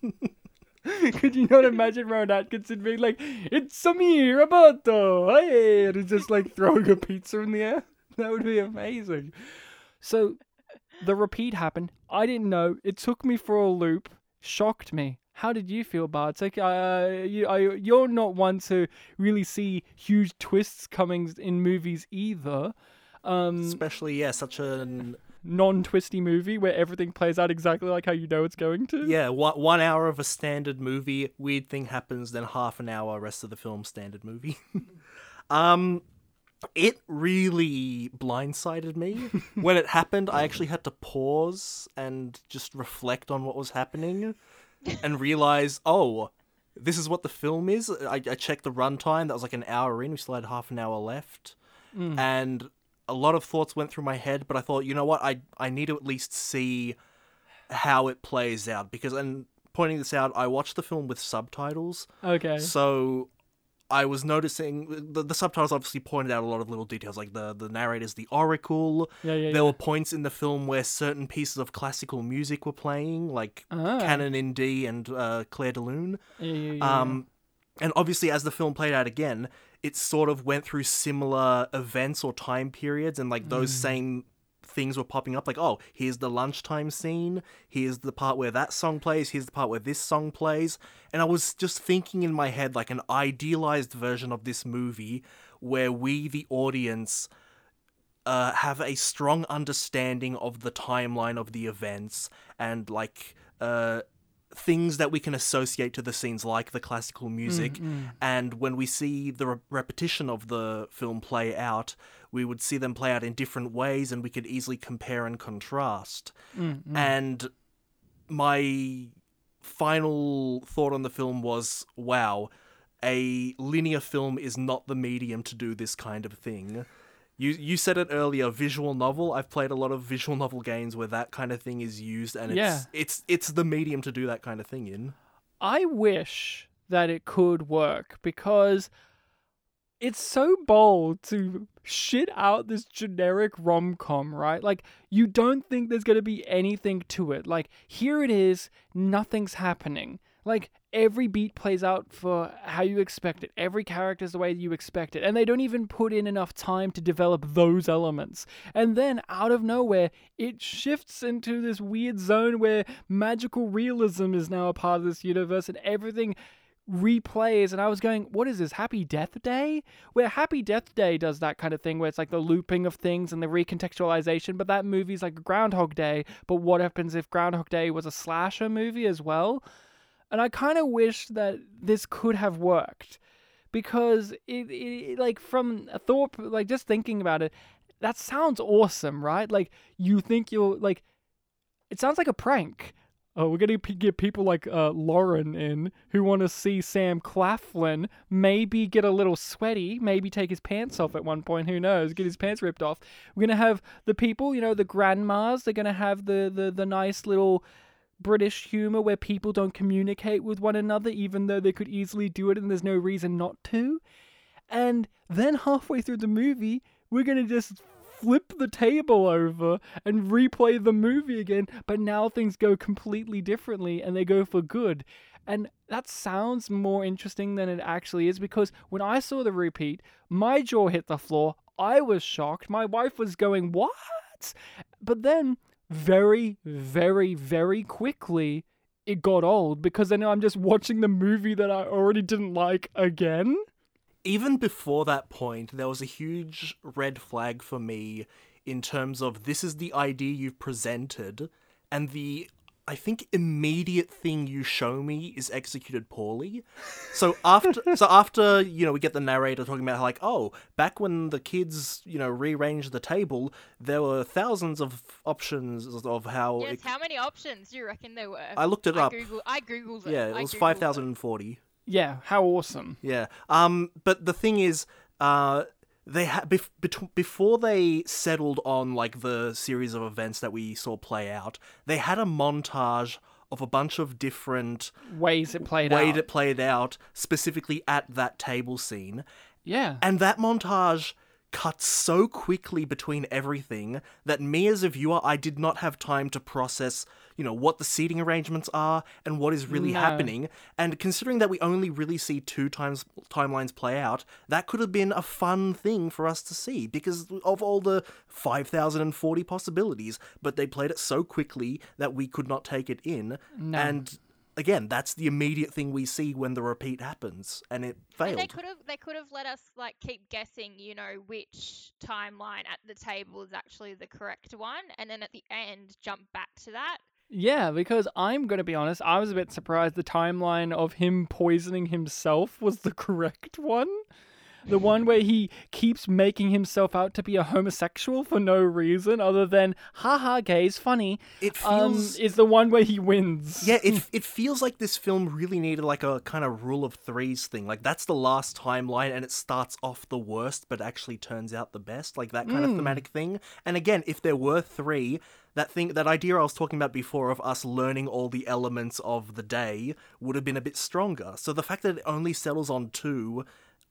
Could you not imagine Rowan Atkinson being like, "It's a me, Roberto," hey, and he's just like throwing a pizza in the air? That would be amazing. So, the repeat happened. I didn't know. It took me for a loop. Shocked me. How did you feel, Bartek? Uh, you, I, you're not one to really see huge twists coming in movies either. Um, Especially, yeah, such a non-twisty movie where everything plays out exactly like how you know it's going to. yeah one, one hour of a standard movie. Weird thing happens, then half an hour rest of the film standard movie. [LAUGHS] um, it really blindsided me [LAUGHS] when it happened. I actually had to pause and just reflect on what was happening, [LAUGHS] and realize, oh, this is what the film is. I, I checked the runtime. That was like an hour in. We still had half an hour left, mm. and a lot of thoughts went through my head. But I thought, you know what? I I need to at least see how it plays out because and pointing this out, I watched the film with subtitles. Okay. So I was noticing the, the subtitles obviously pointed out a lot of little details, like the the narrator's the Oracle. Yeah, yeah, There yeah. were points in the film where certain pieces of classical music were playing, like Ah. Canon in D and uh, Clair de Lune. Yeah, yeah, yeah. Um, and obviously, as the film played out again, it sort of went through similar events or time periods, and like those same things were popping up. Like, oh, here's the lunchtime scene. Here's the part where that song plays. Here's the part where this song plays. And I was just thinking in my head like an idealized version of this movie where we, the audience, uh, have a strong understanding of the timeline of the events and like uh, things that we can associate to the scenes, like the classical music. And when we see the re- repetition of the film play out, we would see them play out in different ways, and we could easily compare and contrast. Mm-hmm. And my final thought on the film was, wow. A linear film is not the medium to do this kind of thing. You you said it earlier, visual novel. I've played a lot of visual novel games where that kind of thing is used, and it's Yeah. it's it's the medium to do that kind of thing in. I wish that it could work because it's so bold to shit out this generic rom com, right? Like, you don't think there's going to be anything to it. Like, here it is, nothing's happening. Like every beat plays out for how you expect it. Every character's the way you expect it. And they don't even put in enough time to develop those elements. And then out of nowhere, it shifts into this weird zone where magical realism is now a part of this universe and everything replays and I was going, what is this, Happy Death Day? Where Happy Death Day does that kind of thing where it's like the looping of things and the recontextualization, but that movie's like Groundhog Day. But what happens if Groundhog Day was a slasher movie as well? And I kind of wish that this could have worked because it, it like from a thought, like just thinking about it, that sounds awesome, right? Like you think you're like, it sounds like a prank. Oh, we're gonna p- get people like uh, Lauren in who want to see Sam Claflin maybe get a little sweaty, maybe take his pants off at one point. Who knows? Get his pants ripped off. We're gonna have the people, you know, the grandmas. They're gonna have the the the nice little British humor where people don't communicate with one another, even though they could easily do it and there's no reason not to. And then halfway through the movie, we're gonna just flip the table over and replay the movie again, but now things go completely differently and they go for good. And that sounds more interesting than it actually is because when I saw the repeat, my jaw hit the floor. I was shocked. My wife was going, What? But then, very, very, very quickly, it got old because then I'm just watching the movie that I already didn't like again even before that point, there was a huge red flag for me in terms of this is the idea you've presented, and the I think immediate thing you show me is executed poorly. So [LAUGHS] after so after, you know, we get the narrator talking about how like, oh, back when the kids, you know, rearranged the table, there were thousands of options of how Yes, it, how many options do you reckon there were? I looked it I up. Googled, I googled it. Yeah, it I was 5040. Yeah, how awesome. Yeah. Um. But the thing is, uh, they had bef- bet- before they settled on like the series of events that we saw play out. They had a montage of a bunch of different Ways it played ways out. it played out, specifically at that table scene, yeah. and that montage cuts so quickly between everything that me as a viewer I did not have time to process, you know, what the seating arrangements are and what is really No. happening. And considering that we only really see two times timelines play out, that could have been a fun thing for us to see because of all the 5040 possibilities, but they played it so quickly that we could not take it in. No. And again, that's the immediate thing we see when the repeat happens and it failed. And they could have they could have let us like keep guessing, you know, which timeline at the table is actually the correct one, and then at the end jump back to that. Yeah, because I'm going to be honest, I was a bit surprised the timeline of him poisoning himself was the [LAUGHS] correct one. The one where he keeps making himself out to be a homosexual for no reason other than, haha, gays, funny, It um, feels is the one where he wins. Yeah, it [LAUGHS] it feels like this film really needed like a kind of rule of threes thing. Like that's the last timeline, and it starts off the worst, but actually turns out the best. Like that kind of thematic thing. And again, if there were three, that thing, that idea I was talking about before of us learning all the elements of the day would have been a bit stronger. So the fact that it only settles on two,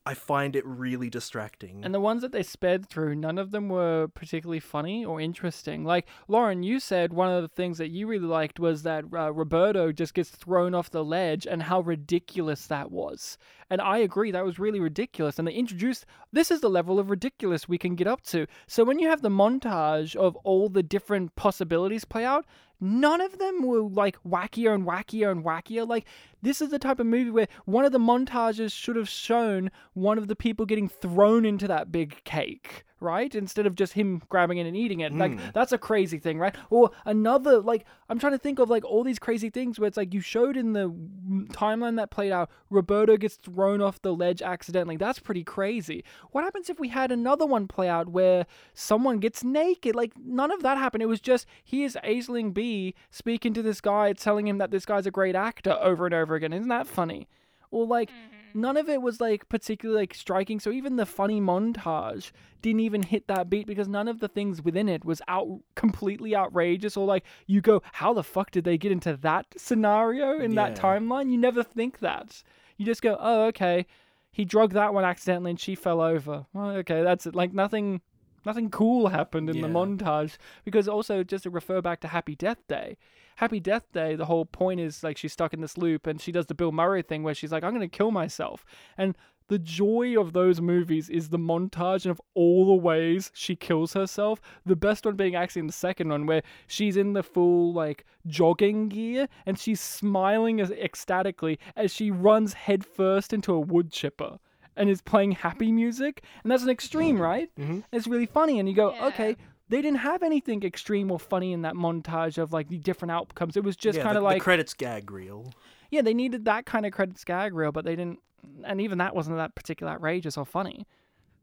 I find it really distracting. And the ones that they sped through, none of them were particularly funny or interesting. Like, Lauren, you said one of the things that you really liked was that uh, Roberto just gets thrown off the ledge and how ridiculous that was. And I agree, that was really ridiculous. And they introduced this is the level of ridiculous we can get up to. So when you have the montage of all the different possibilities play out, none of them were like wackier and wackier and wackier. Like, this is the type of movie where one of the montages should have shown one of the people getting thrown into that big cake, right? Instead of just him grabbing it and eating it. Like, that's a crazy thing, right? Or another, like, I'm trying to think of like all these crazy things where it's like you showed in the mm, timeline that played out, Roberto gets thrown off the ledge accidentally. That's pretty crazy. What happens if we had another one play out where someone gets naked? Like, none of that happened. It was just here's Aisling Bea speaking to this guy, telling him that this guy's a great actor over and over again. Isn't that funny? Or like mm-hmm. none of it was like particularly like striking. So even the funny montage didn't even hit that beat because none of the things within it was out completely outrageous or like you go, how the fuck did they get into that scenario in that timeline? You never think that. You just go, oh okay, he drugged that one accidentally and she fell over. Well, okay, that's it. Like nothing. Nothing cool happened in the montage because also just to refer back to Happy Death Day. Happy Death Day, the whole point is like she's stuck in this loop and she does the Bill Murray thing where she's like, I'm going to kill myself. And the joy of those movies is the montage and of all the ways she kills herself. The best one being actually in the second one, where she's in the full like jogging gear and she's smiling as ecstatically as she runs headfirst into a wood chipper and is playing happy music. And that's an extreme, right? Mhm. It's really funny, and you go, Yeah. okay. They didn't have anything extreme or funny in that montage of like the different outcomes. It was just yeah, kind of like the credits gag reel. yeah, they needed that kind of credits gag reel, but they didn't, and even that wasn't that particular outrageous or funny.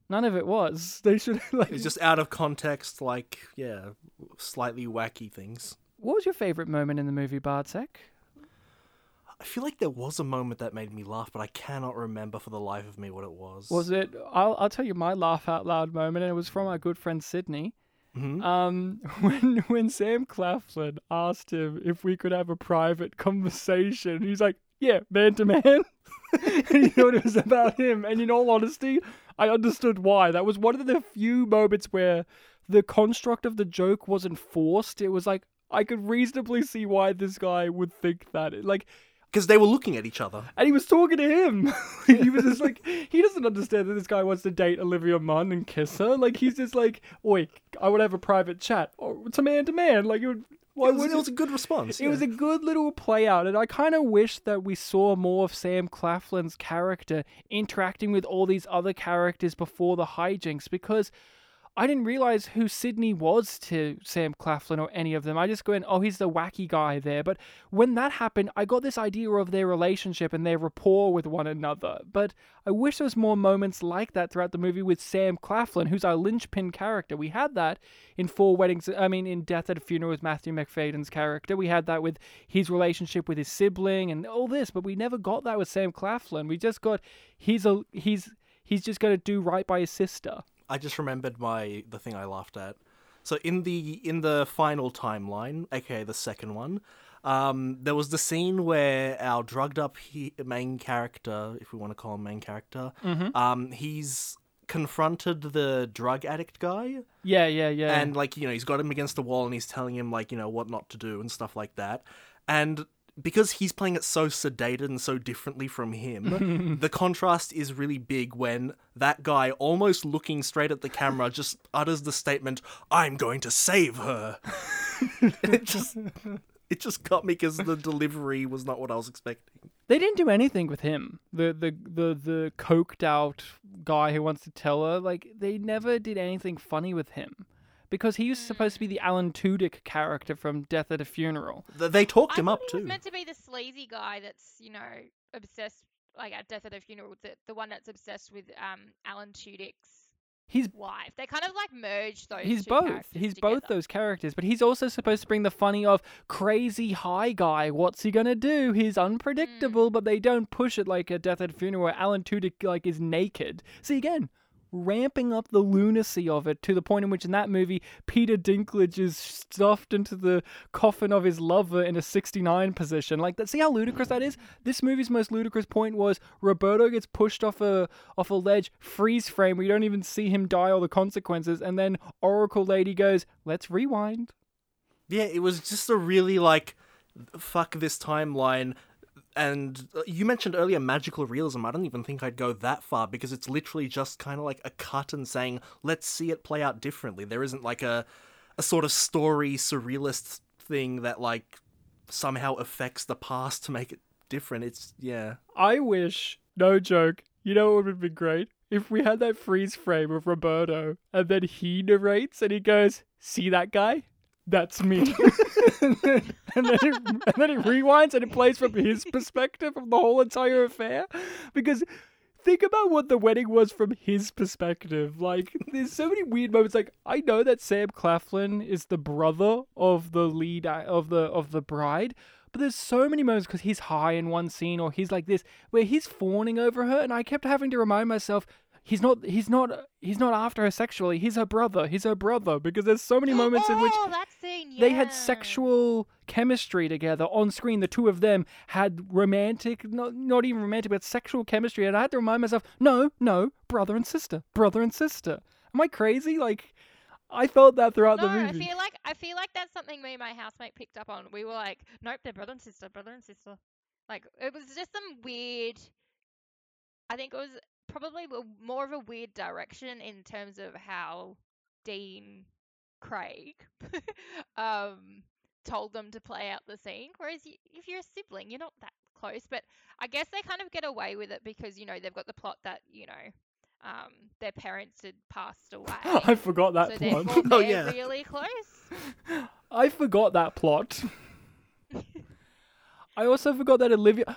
None of it was. [LAUGHS] They should like. It's just out of context, like yeah, slightly wacky things. What was your favorite moment in the movie, Bartek? I feel like there was a moment that made me laugh, but I cannot remember for the life of me what it was. Was it? I'll I'll tell you my laugh out loud moment, and it was from our good friend Sydney. Mhm. Um, [LAUGHS] when when Sam Claflin asked him if we could have a private conversation, he's like, "Yeah, man to man." [LAUGHS] and he thought it was about him. And in all honesty, I understood why. That was one of the few moments where the construct of the joke wasn't forced. It was like I could reasonably see why this guy would think that. It- Like, Because they were looking at each other. and he was talking to him. [LAUGHS] he was just like, he doesn't understand that this guy wants to date Olivia Munn and kiss her. Like, he's just like, oi, I would have a private chat. Oh, or it's a man to man. Like, it would, why It was, it was a good response. it was a good little play out, and I kind of wish that we saw more of Sam Claflin's character interacting with all these other characters before the hijinks because I didn't realize who Sydney was to Sam Claflin or any of them. I just went, oh, he's the wacky guy there. But when that happened, I got this idea of their relationship and their rapport with one another. But I wish there was more moments like that throughout the movie with Sam Claflin, who's our linchpin character. We had that in Four Weddings. I mean, in Death at a Funeral with Matthew Macfadyen's character. We had that with his relationship with his sibling and all this, but we never got that with Sam Claflin. We just got he's a he's he's just gonna do right by his sister. I just remembered my the thing I laughed at. So in the in the final timeline, aka the second one, um, there was the scene where our drugged up he- main character, if we want to call him main character, um, he's confronted the drug addict guy Yeah, yeah, yeah. and like you know he's got him against the wall and he's telling him like you know what not to do and stuff like that and because he's playing it so sedated and so differently from him [LAUGHS] the contrast is really big when that guy almost looking straight at the camera just utters the statement i'm going to save her [LAUGHS] it just it just got me because the delivery was not what i was expecting They didn't do anything with him. The the the the coked out guy who wants to tell her, like they never did anything funny with him. Because he was supposed to be the Alan Tudyk character from Death at a Funeral. Th- they talked I him thought up he was too meant to be the sleazy guy that's you know obsessed, like at Death at a Funeral, the the one that's obsessed with um Alan Tudyk's He's wife. They kind of like merged those. he's two both. characters He's both together. those characters, but he's also supposed to bring the funny of crazy high guy. What's he gonna do? He's unpredictable, but they don't push it like a Death at a Funeral where Alan Tudyk like is naked. See again, ramping up the lunacy of it to the point in which in that movie Peter Dinklage is stuffed into the coffin of his lover in a 69 position. Like see how ludicrous that is? This movie's most ludicrous point was Roberto gets pushed off a off a ledge, freeze frame, we don't even see him die or the consequences, and then Oracle Lady goes, Let's rewind. Yeah, it was just a really like fuck this timeline. And uh, you mentioned earlier magical realism. I don't even think I'd go that far because it's literally just kind of like a cut and saying, let's see it play out differently. There isn't like a, a sort of story surrealist thing that like somehow affects the past to make it different. It's, yeah. I wish, no joke, you know what would have been great? If we had that freeze frame of Roberto and then he narrates and he goes, See that guy? That's me. [LAUGHS] and, then, and, then it, and then it rewinds and it plays from his perspective of the whole entire affair. Because think about what the wedding was from his perspective. Like, there's so many weird moments. Like, I know that Sam Claflin is the brother of the lead of the of the bride, but there's so many moments because he's high in one scene or he's like this where he's fawning over her, and I kept having to remind myself. He's not. He's not. He's not after her sexually. He's her brother. He's her brother because there's so many oh, moments in which Oh, that scene, they had sexual chemistry together on screen. The two of them had romantic, not, not even romantic, but sexual chemistry. And I had to remind myself, no, no, brother and sister, brother and sister. Am I crazy? Like, I felt that throughout No, the I movie. feel like I feel like that's something me and my housemate picked up on. We were like, nope, they're brother and sister, brother and sister. Like it was just some weird. I think it was probably more of a weird direction in terms of how Dean Craig [LAUGHS] um told them to play out the scene. Whereas y- if you're a sibling, you're not that close. But I guess they kind of get away with it because you know they've got the plot that you know um their parents had passed [LAUGHS] away. I forgot that so plot. [LAUGHS] Oh, yeah. really close. I forgot that plot. I also forgot that Olivia.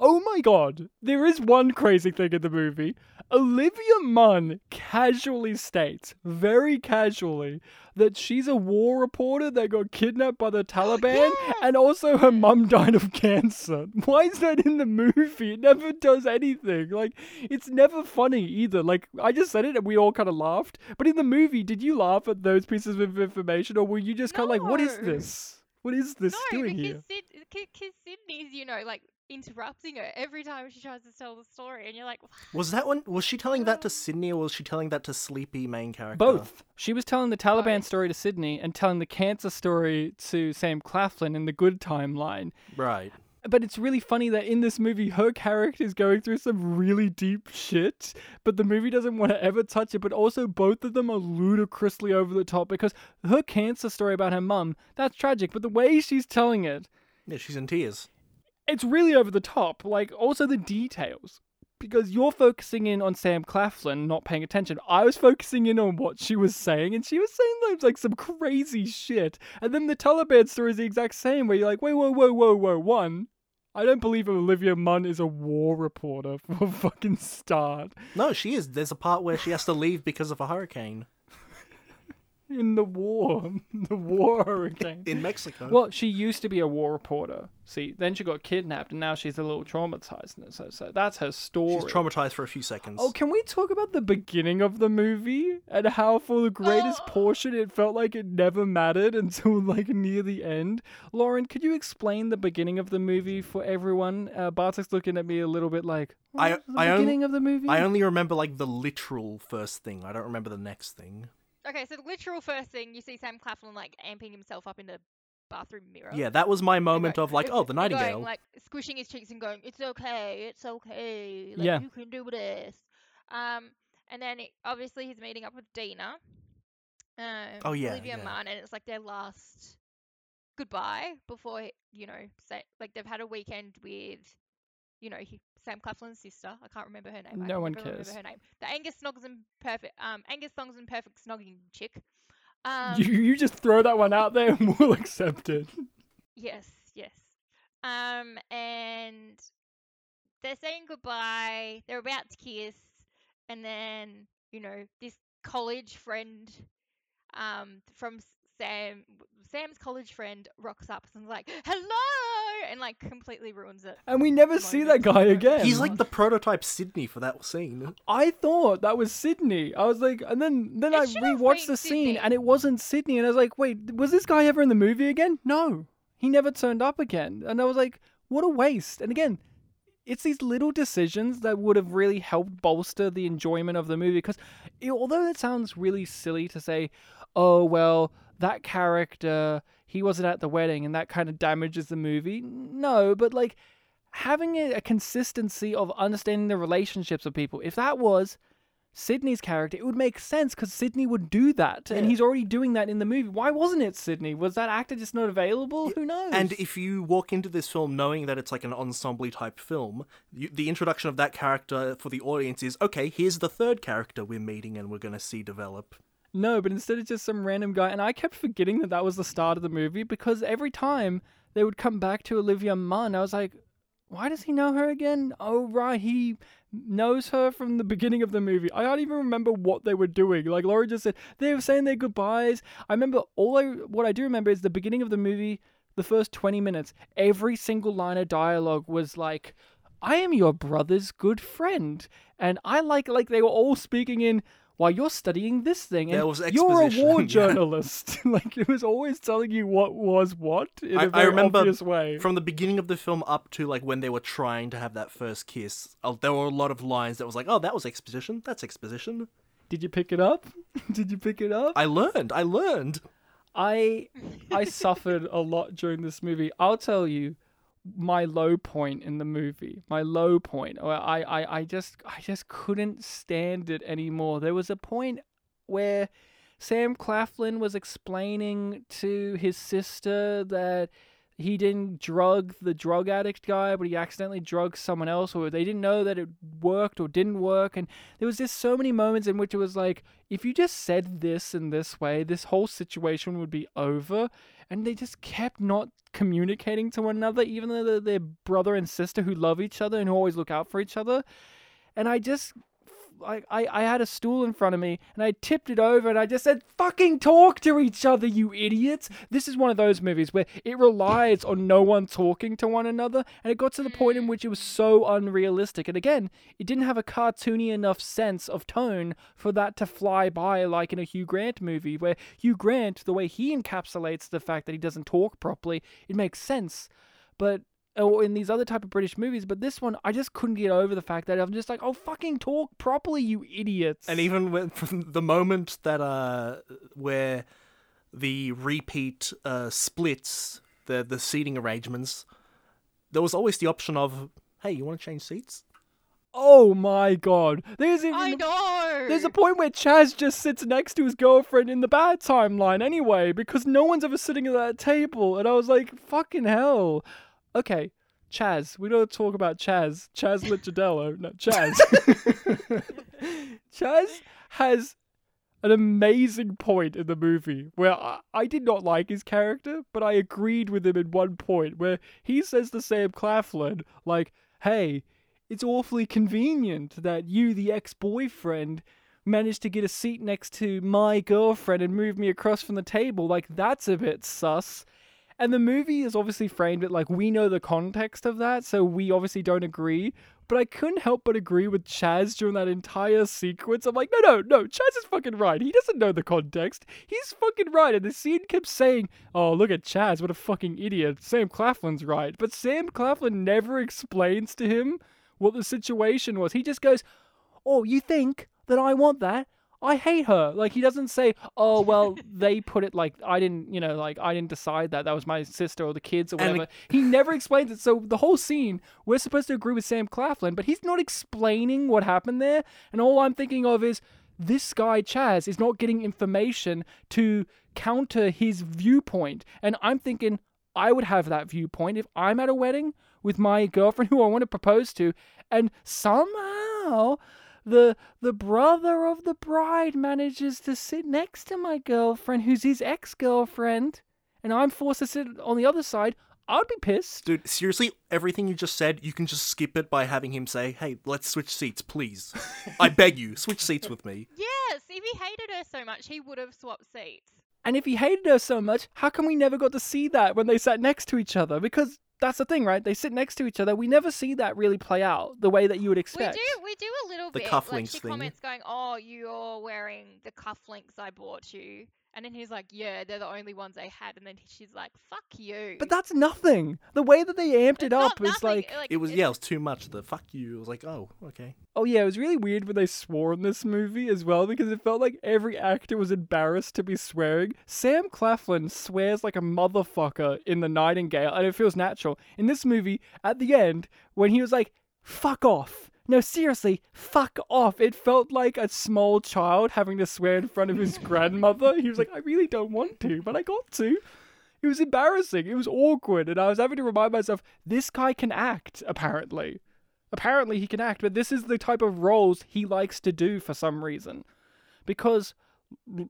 Oh my god, there is one crazy thing in the movie. Olivia Munn casually states, very casually, that she's a war reporter that got kidnapped by the [GASPS] Taliban Yeah. and also her mum died of cancer. [LAUGHS] Why is that in the movie? It never does anything. Like, it's never funny either. Like, I just said it and we all kind of laughed. But in the movie, did you laugh at those pieces of information or were you just kind of like, what is this? What is this No, doing because here? Sid, because Sydney's, you know, like interrupting her every time she tries to tell the story, and you're like, Was that one? Was she telling that to Sydney, or was she telling that to Sleepy main character? Both. She was telling the Taliban Both. story to Sydney and telling the cancer story to Sam Claflin in the good timeline. Right. But it's really funny that in this movie, her character is going through some really deep shit, but the movie doesn't want to ever touch it. But also, both of them are ludicrously over the top because her cancer story about her mum, that's tragic, but the way she's telling it, Yeah, she's in tears. It's really over the top. Like, also the details. Because you're focusing in on Sam Claflin, not paying attention. I was focusing in on what she was saying, and she was saying like, like some crazy shit. And then the Taliban story is the exact same, where you're like, wait, whoa, whoa, whoa, whoa. One, I don't believe Olivia Munn is a war reporter [LAUGHS] for a fucking start. No, she is. There's a part where she has to leave because of a hurricane In the war, [LAUGHS] the war hurricane. in Mexico. Well, she used to be a war reporter. See, then she got kidnapped, and now she's a little traumatized. And So, so that's her story. she's traumatized for a few seconds. Oh, can we talk about the beginning of the movie and how, for the greatest Oh. portion, it felt like it never mattered [LAUGHS] until like near the end? Lauren, could you explain the beginning of the movie for everyone? Uh, Bartek's looking at me a little bit like, I- the I on- beginning of the movie. I only remember like the literal first thing. I don't remember the next thing. Okay, so the literal first thing you see Sam Claflin like amping himself up in the bathroom mirror. Yeah, that was my moment of like, [LAUGHS] oh, the nightingale. Going, like squishing his cheeks and going, "It's okay, it's okay. Like, Yeah. you can do this." Um, and then it, obviously he's meeting up with Dina. Um, Oh, yeah, Olivia yeah. Munn, and it's like their last goodbye before you know, say like they've had a weekend with, you know, he, Sam Claflin's sister. I can't remember her name. No one cares. her name. The Angus Snogs and perfect, um, Angus Songs and perfect snogging chick. [LAUGHS] Um, you, you just throw that one out there and [LAUGHS] we'll accept it. Yes, yes. Um, and they're saying goodbye. They're about to kiss, and then you know this college friend, um, from Sam, Sam's college friend rocks up and is like, "Hello," and like completely ruins it. And we never see that guy again. He's like the prototype Sydney for that scene. I thought that was Sydney. I was like, and then then It I should have rewatched been the scene, Sydney. and it wasn't Sydney. And I was like, wait, was this guy ever in the movie again? No, he never turned up again. And I was like, what a waste. And again, it's these little decisions that would have really helped bolster the enjoyment of the movie. Because although it sounds really silly to say, oh well, that character he wasn't at the wedding, and that kind of damages the movie. No, but like having a, consistency of understanding the relationships of people. If that was Sydney's character, it would make sense because Sydney would do that, and he's already doing that in the movie. Why wasn't it Sydney? Was that actor just not available? Who knows? And if you walk into this film knowing that it's like an ensemble type film, you, the introduction of that character for the audience is okay. Here's the third character we're meeting and we're gonna see develop. No, but instead it's just some random guy. And I kept forgetting that that was the start of the movie because every time they would come back to Olivia Munn, I was like, why does he know her again? Oh, right, he knows her from the beginning of the movie. I don't even remember what they were doing. Like Laurie just said, they were saying their goodbyes. I remember all I, what I do remember is the beginning of the movie, the first 20 minutes, every single line of dialogue was like, I am your brother's good friend. And I like, like they were all speaking in, while you're studying this thing, and you're a war [LAUGHS] yeah. journalist. [LAUGHS] like it was always telling you what was what in a I- I very remember obvious way. From the beginning of the film up to like when they were trying to have that first kiss, uh, there were a lot of lines that was like, "Oh, that was exposition. That's exposition." Did you pick it up? [LAUGHS] Did you pick it up? I learned. I learned. I I suffered a lot during this movie. I'll tell you my low point in the movie. My low point. Or I, I, I just I just couldn't stand it anymore. There was a point where Sam Claflin was explaining to his sister that he didn't drug the drug addict guy, but he accidentally drugged someone else, or they didn't know that it worked or didn't work. And there was just so many moments in which it was like, if you just said this in this way, this whole situation would be over. And they just kept not communicating to one another, even though they're, brother and sister who love each other and who always look out for each other. And I just I, I, I had a stool in front of me and I tipped it over and I just said, fucking talk to each other, you idiots. This is one of those movies where it relies on no one talking to one another. And it got to the point in mm. which it was so unrealistic. And again, it didn't have a cartoony enough sense of tone for that to fly by like in a Hugh Grant movie, where Hugh Grant, the way he encapsulates the fact that he doesn't talk properly, it makes sense. But or in these other type of British movies, but this one I just couldn't get over the fact that I'm just like, oh fucking talk properly, you idiots. And even when [LAUGHS] from the moment that uh where the repeat uh splits the the seating arrangements, there was always the option of, hey, you want to change seats? oh my god, there's even I know. there's a point where Chaz just sits next to his girlfriend in the bad timeline anyway, because no one's ever sitting at that table, and I was like, fucking hell. Okay, Chaz, we gotta talk about Chaz. Chaz Licciardello. No, Chaz. [LAUGHS] Chaz has an amazing point in the movie where I, I did not like his character, but I agreed with him in one point where he says to Sam Claflin, like, hey, it's awfully convenient that you, the ex boyfriend, managed to get a seat next to my girlfriend and move me across from the table. Like, that's a bit sus. And the movie is obviously framed it like we know the context of that, so we obviously don't agree. But I couldn't help but agree with Chaz during that entire sequence. I'm like, no, no, no, Chaz is fucking right. He doesn't know the context. He's fucking right. And the scene kept saying, oh, look at Chaz, what a fucking idiot. Sam Claflin's right. But Sam Claflin never explains to him what the situation was. He just goes, oh, you think that I want that? I hate her. Like he doesn't say, "Oh well, they put it like I didn't, you know, like I didn't decide that. That was my sister or the kids or whatever." he never explains it. So the whole scene, we're supposed to agree with Sam Claflin, but he's not explaining what happened there. And all I'm thinking of is this guy Chaz is not getting information to counter his viewpoint. And I'm thinking I would have that viewpoint if I'm at a wedding with my girlfriend who I want to propose to, and somehow the the brother of the bride manages to sit next to my girlfriend who's his ex-girlfriend and I'm forced to sit on the other side, I'd be pissed. Dude, seriously, everything you just said, you can just skip it by having him say, "Hey, let's switch seats, please. I [LAUGHS] beg you, switch seats with me." Yes, if he hated her so much, he would have swapped seats. And if he hated her so much, how come we never got to see that when they sat next to each other? Because that's the thing, right? They sit next to each other. We never see that really play out the way that you would expect. We do, we do a little The bit. cufflinks like she thing. comments going, "Oh, you're wearing the cufflinks I bought you," and then he's like, "Yeah, they're the only ones I had," and then she's like, "Fuck you." But that's nothing. The way that they amped It's it up not is nothing, like, It was yeah, it was too much. The fuck you. It was like, oh, okay. oh yeah, it was really weird when they swore in this movie as well because it felt like every actor was embarrassed to be swearing. Sam Claflin swears like a motherfucker in The Nightingale, and it feels natural. In this movie, at the end, when he was like, "Fuck off." No, seriously, fuck off. It felt like a small child having to swear in front of his [LAUGHS] grandmother. He was like, I really don't want to, but I got to. It was embarrassing. It was awkward. And I was having to remind myself, this guy can act, apparently. Apparently he can act, but this is the type of roles he likes to do for some reason. Because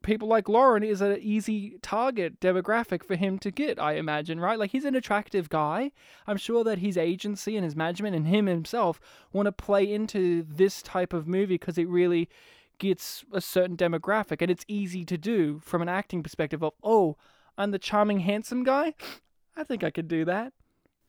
people like Lauren is an easy target demographic for him to get, I imagine, right? Like he's an attractive guy. I'm sure that his agency and his management and him himself want to play into this type of movie because it really gets a certain demographic and it's easy to do from an acting perspective of, oh, I'm the charming, handsome guy. I think I could do that.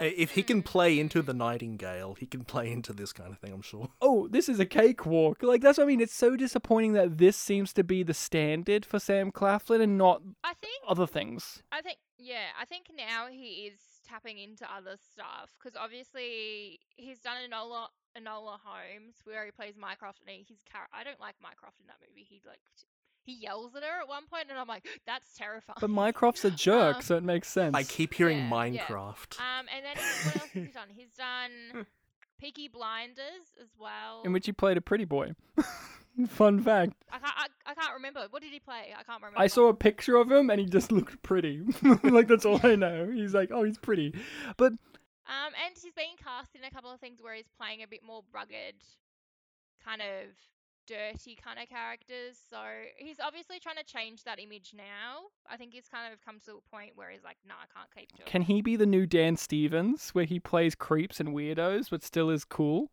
Uh, If he can play into the Nightingale, he can play into this kind of thing. I'm sure. [LAUGHS] oh, this is a cakewalk. Like that's what I mean. It's so disappointing that this seems to be the standard for Sam Claflin and not I think other things. I think yeah, I think now he is tapping into other stuff because obviously he's done a lot Enola Holmes, where he plays Mycroft, and he, his char- I don't like Mycroft in that movie. He like t- he yells at her at one point, and I'm like, that's terrifying. But Minecraft's a jerk, Um, so it makes sense. I keep hearing Yeah, yeah. Minecraft. Um, and then he- what else has he [LAUGHS] done? He's done Peaky Blinders as well. in which he played a pretty boy. [LAUGHS] Fun fact. I can't, I, I can't remember. What did he play? I can't remember. I saw a picture of him and he just [LAUGHS] looked pretty. like that's all I know. He's like, oh, he's pretty. But Um, and he's been cast in a couple of things where he's playing a bit more rugged, kind of dirty kind of characters. So he's obviously trying to change that image now. I think he's kind of come to a point where he's like, no, I can't keep doing. can he be the new Dan Stevens, where he plays creeps and weirdos, but still is cool?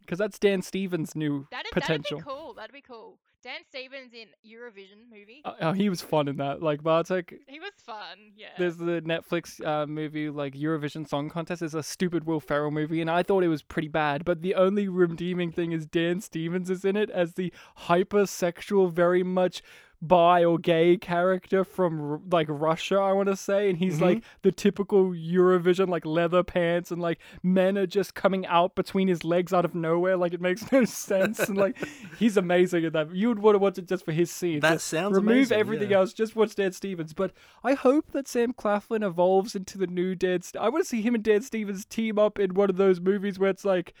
Because that's Dan Stevens' new That'd, potential. that'd be cool. That'd be cool. Dan Stevens in Eurovision movie. Uh, oh, he was fun in that. Like Bartek, he was fun. Yeah. there's the Netflix uh, movie like Eurovision Song Contest. It's a stupid Will Ferrell movie, and I thought it was pretty bad. But the only redeeming thing is Dan Stevens is in it as the hypersexual, very much bi or gay character from like Russia, I want to say, and he's like mm-hmm. the typical Eurovision like leather pants and like men are just coming out between his legs out of nowhere, like it makes [LAUGHS] no sense. and like he's amazing at that. You would want to watch it just for his scenes. That Just sounds remove amazing, everything yeah. else. Just watch Dan Stevens. But I hope that Sam Claflin evolves into the new Dan. St- I want to see him and Dan Stevens team up in one of those movies where it's like.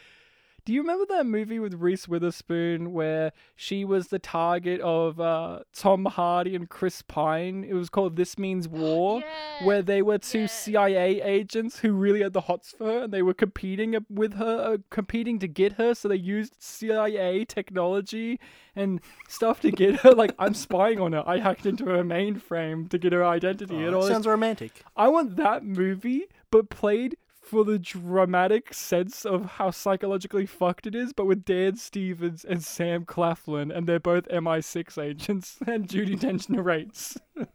Do you remember that movie with Reese Witherspoon where she was the target of uh, Tom Hardy and Chris Pine? It was called This Means [GASPS] War, where they were two yeah. CIA agents who really had the hots for her, and they were competing with her, uh, competing to get her. So they used CIA technology and stuff to get her. Like I'm spying on her. I hacked into her mainframe to get her identity and all Oh, this sounds romantic. I want that movie, but played for the dramatic sense of how psychologically fucked it is, but with Dan Stevens and Sam Claflin, and they're both MI6 agents, [LAUGHS] and Judi Dench narrates. [LAUGHS] we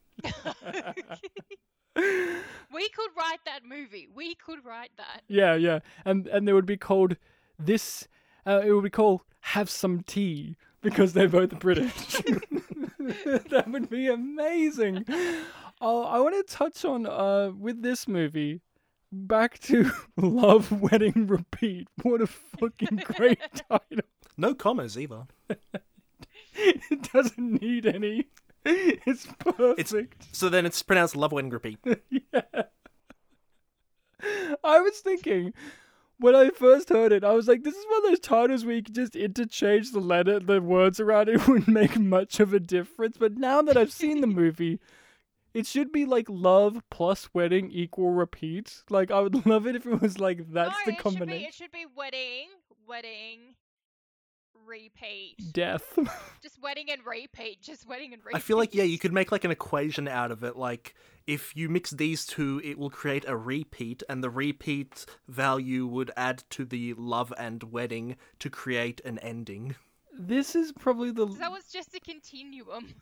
could write that movie. We could write that. Yeah, yeah, and and they would be called this. Uh, it would be called "Have Some Tea" because they're both British. [LAUGHS] that would be amazing. Uh, I want to touch on uh with this movie. Back to [LAUGHS] Love Wedding Repeat. What a fucking great [LAUGHS] title. No commas either. [LAUGHS] It doesn't need any. It's perfect. So then it's pronounced Love Wedding Repeat. yeah. I was thinking when I first heard it, I was like, this is one of those titles where you can just interchange the letter, the words around it wouldn't make much of a difference. But now that I've seen the movie, it should be like love plus wedding equal repeat. Like I would [LAUGHS] love it if it was like that's no, the it combination. Should be, it should be wedding, wedding, repeat. Death. [LAUGHS] Just wedding and repeat. Just wedding and repeat. I feel like yeah, you could make like an equation out of it. Like if you mix these two, it will create a repeat, and the repeat value would add to the love and wedding to create an ending. this is probably the So that was just a continuum.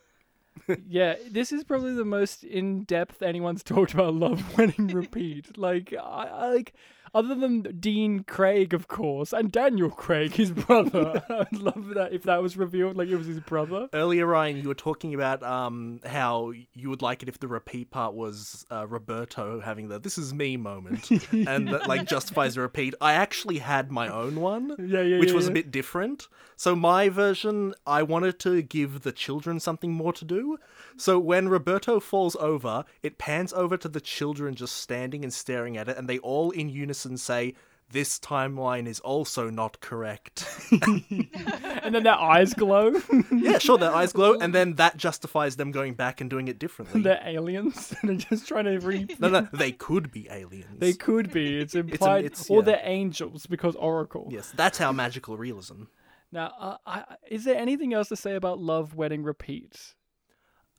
Yeah, this is probably the most in depth anyone's [LAUGHS] talked about love wedding repeat. Like I, I like other than Dean Craig, of course, and Daniel Craig, his brother. [LAUGHS] [LAUGHS] I'd love that if that was revealed, like it was his brother. Earlier, Ryan, you were talking about um how you would like it if the repeat part was uh, Roberto having the "this is me" moment, [LAUGHS] and that like justifies the repeat. I actually had my own one, Yeah, yeah, which yeah, was yeah. a bit different. So my version, I wanted to give the children something more to do. So when Roberto falls over, it pans over to the children just standing and staring at it, and they all in unison say. This timeline is also not correct. [LAUGHS] and then their eyes glow. yeah, sure, their eyes glow, and then that justifies them going back and doing it differently. They're aliens. [LAUGHS] They're just trying to [LAUGHS] re. No, no, they could be aliens. They could be. It's implied, it's- or yeah. they're angels because Oracle. Yes, that's our magical realism. Now, uh, I, is there anything else to say about love wedding repeat?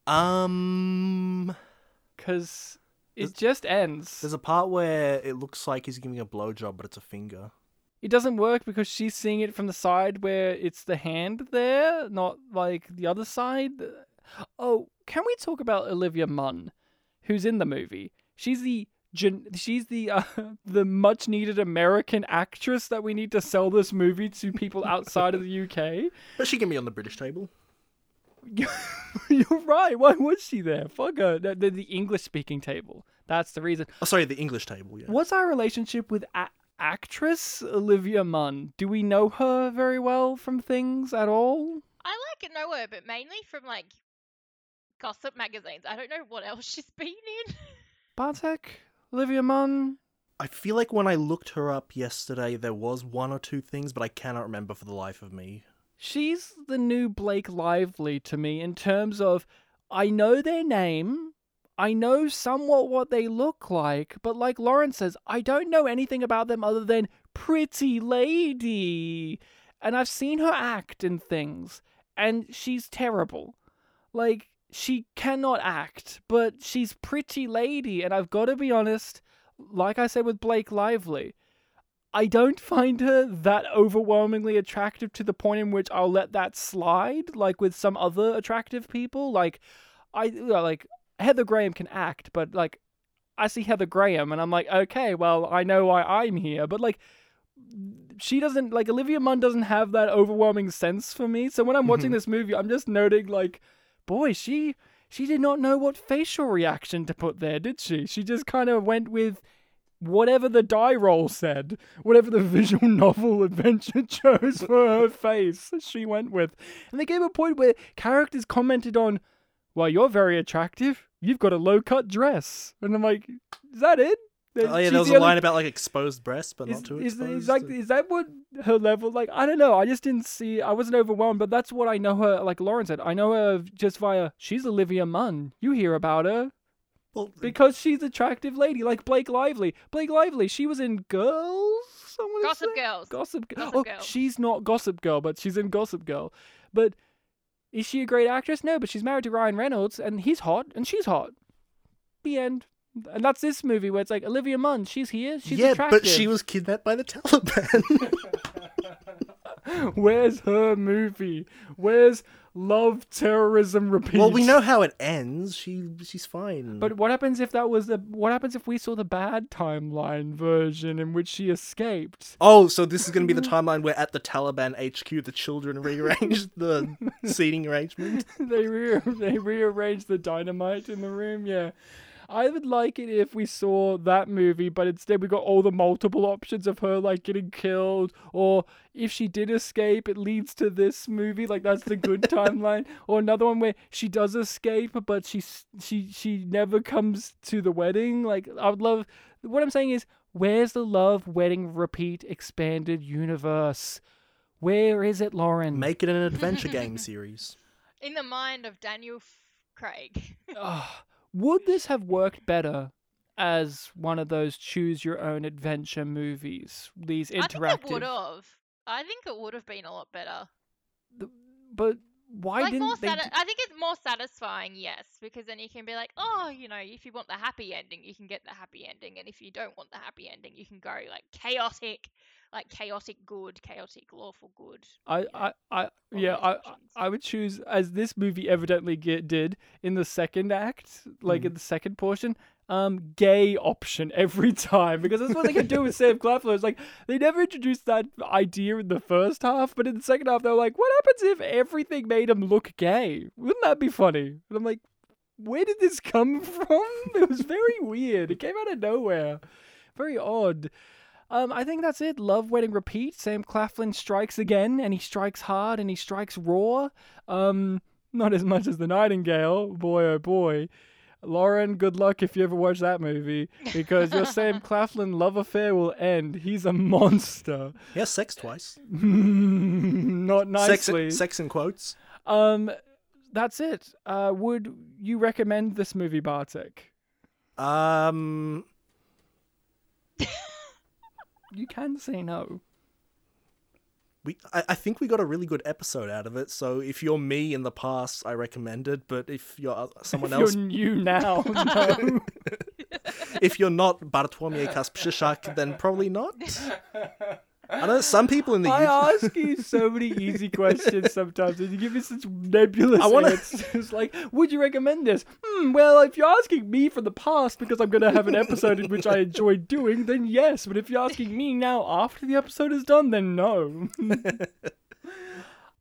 Um, Because it just ends. there's a part where it looks like he's giving a blowjob, but it's a finger. it doesn't work because she's seeing it from the side where it's the hand there, not like the other side. Oh, can we talk about Olivia Munn, who's in the movie? She's the gen- she's the uh, [LAUGHS] the much needed American actress that we need to sell this movie to people outside of the UK. But she can be on the British table. You're right. Why was she there? Fuck her. The, the, the English speaking table. That's the reason. Oh, sorry, the English table. Yeah. What's our relationship with a- actress Olivia Munn. Do we know her very well from things at all? I like know her, but mainly from like gossip magazines. I don't know what else [LAUGHS] she's been in. Bartek, Olivia Munn. I feel like when I looked her up yesterday, there was one or two things, but I cannot remember for the life of me. She's the new Blake Lively to me in terms of I know their name, I know somewhat what they look like, but like Lauren says, I don't know anything about them other than pretty lady. And I've seen her act in things, and she's terrible. Like, she cannot act, but she's pretty lady, and I've got to be honest, like I said with Blake Lively, I don't find her that overwhelmingly attractive to the point in which I'll let that slide, like with some other attractive people. Like, I like Heather Graham can act, but like I see Heather Graham and I'm like, okay, well, I know why I'm here, but like she doesn't like Olivia Munn doesn't have that overwhelming sense for me. So when I'm watching mm-hmm. this movie, I'm just noting like, boy, she she did not know what facial reaction to put there, did she? She just kind of went with whatever the die roll said, whatever the [LAUGHS] visual novel adventure [LAUGHS] chose for her face, she went with. And they gave a point where characters commented on, well, you're very attractive. You've got a low cut dress. And I'm like, is that it? Oh yeah, She's there was the a only- line about like exposed breasts, but is, not too is, exposed. is, like, is that what her level like i don't know i just didn't see i wasn't overwhelmed but that's what i know her like lauren said i know her just via she's olivia munn you hear about her well, because she's attractive lady like blake lively blake lively she was in girls Gossip say? Girls. gossip girl Gossip oh Girl. she's not gossip girl but she's in gossip girl but is she a great actress no but she's married to ryan reynolds and he's hot and she's hot the end and that's this movie where it's like Olivia Munn, she's here, she's yeah, attractive. but she was kidnapped by the Taliban. [LAUGHS] [LAUGHS] [LAUGHS] Where's her movie? Where's Love Terrorism Repeat? well, we know how it ends. She she's fine. But what happens if that was the? What happens if we saw the bad timeline version in which she escaped? oh, so this is going to be the timeline where at the Taliban HQ the children rearranged [LAUGHS] the seating arrangement. they re- they rearranged the dynamite in the room. Yeah. I would like it if we saw that movie, but instead we got all the multiple options of her like getting killed, or if she did escape, it leads to this movie. Like that's the good [LAUGHS] timeline. Or another one where she does escape, but she she she never comes to the wedding. Like I would love. What I'm saying is, where's the love wedding repeat expanded universe? Where is it, Lauren? Make it an [LAUGHS] adventure game series. In the mind of Daniel F- Craig. Ugh. Would this have worked better as one of those choose your own adventure movies? These interactive. I think it would have. I think it would have been a lot better. But why like didn't more they? sati- d- I think it's more satisfying, yes, because then you can be like, oh, you know, if you want the happy ending, you can get the happy ending, and if you don't want the happy ending, you can go like chaotic, like chaotic good, chaotic lawful good. I, you know, I, I, yeah, I, I- would choose as this movie evidently get, did in the second act, like Hmm. in the second portion. Um, gay option every time because that's what they can do with Sam Claflin. It's like they never introduced that idea in the first half, but in the second half they're like, "What happens if everything made him look gay? Wouldn't that be funny?" And I'm like, "Where did this come [LAUGHS] from?" It was very weird. It came out of nowhere, very odd. Um, I think that's it. Love, wedding, repeat. Sam Claflin strikes again, and he strikes hard, and he strikes raw. Um, not as much as the Nightingale. Boy, oh boy. Lauren, good luck if you ever watch that movie, because your Sam [LAUGHS] Claflin love affair will end. He's a monster. Yeah, sex twice. [LAUGHS] not nicely. Sex, sex in quotes. Um, that's it. Uh, would you recommend this movie, Bartek? Um, [LAUGHS] You can say no. we I, I think we got a really good episode out of it. So if you're me in the past, I recommend it. But if you're uh, [LAUGHS] someone If else, you're new now, [LAUGHS] no. if you're not Bartłomiej Kasprzak, then probably not. [LAUGHS] I know some people in the I ask you so many easy questions sometimes, and you give me such nebulous I wanna- answers. [LAUGHS] like, would you recommend this? Hmm, well, if you're asking me from the past because I'm going to have an episode in which I enjoy [LAUGHS] doing, then yes. But if you're asking me now after the episode is done, then no. [LAUGHS]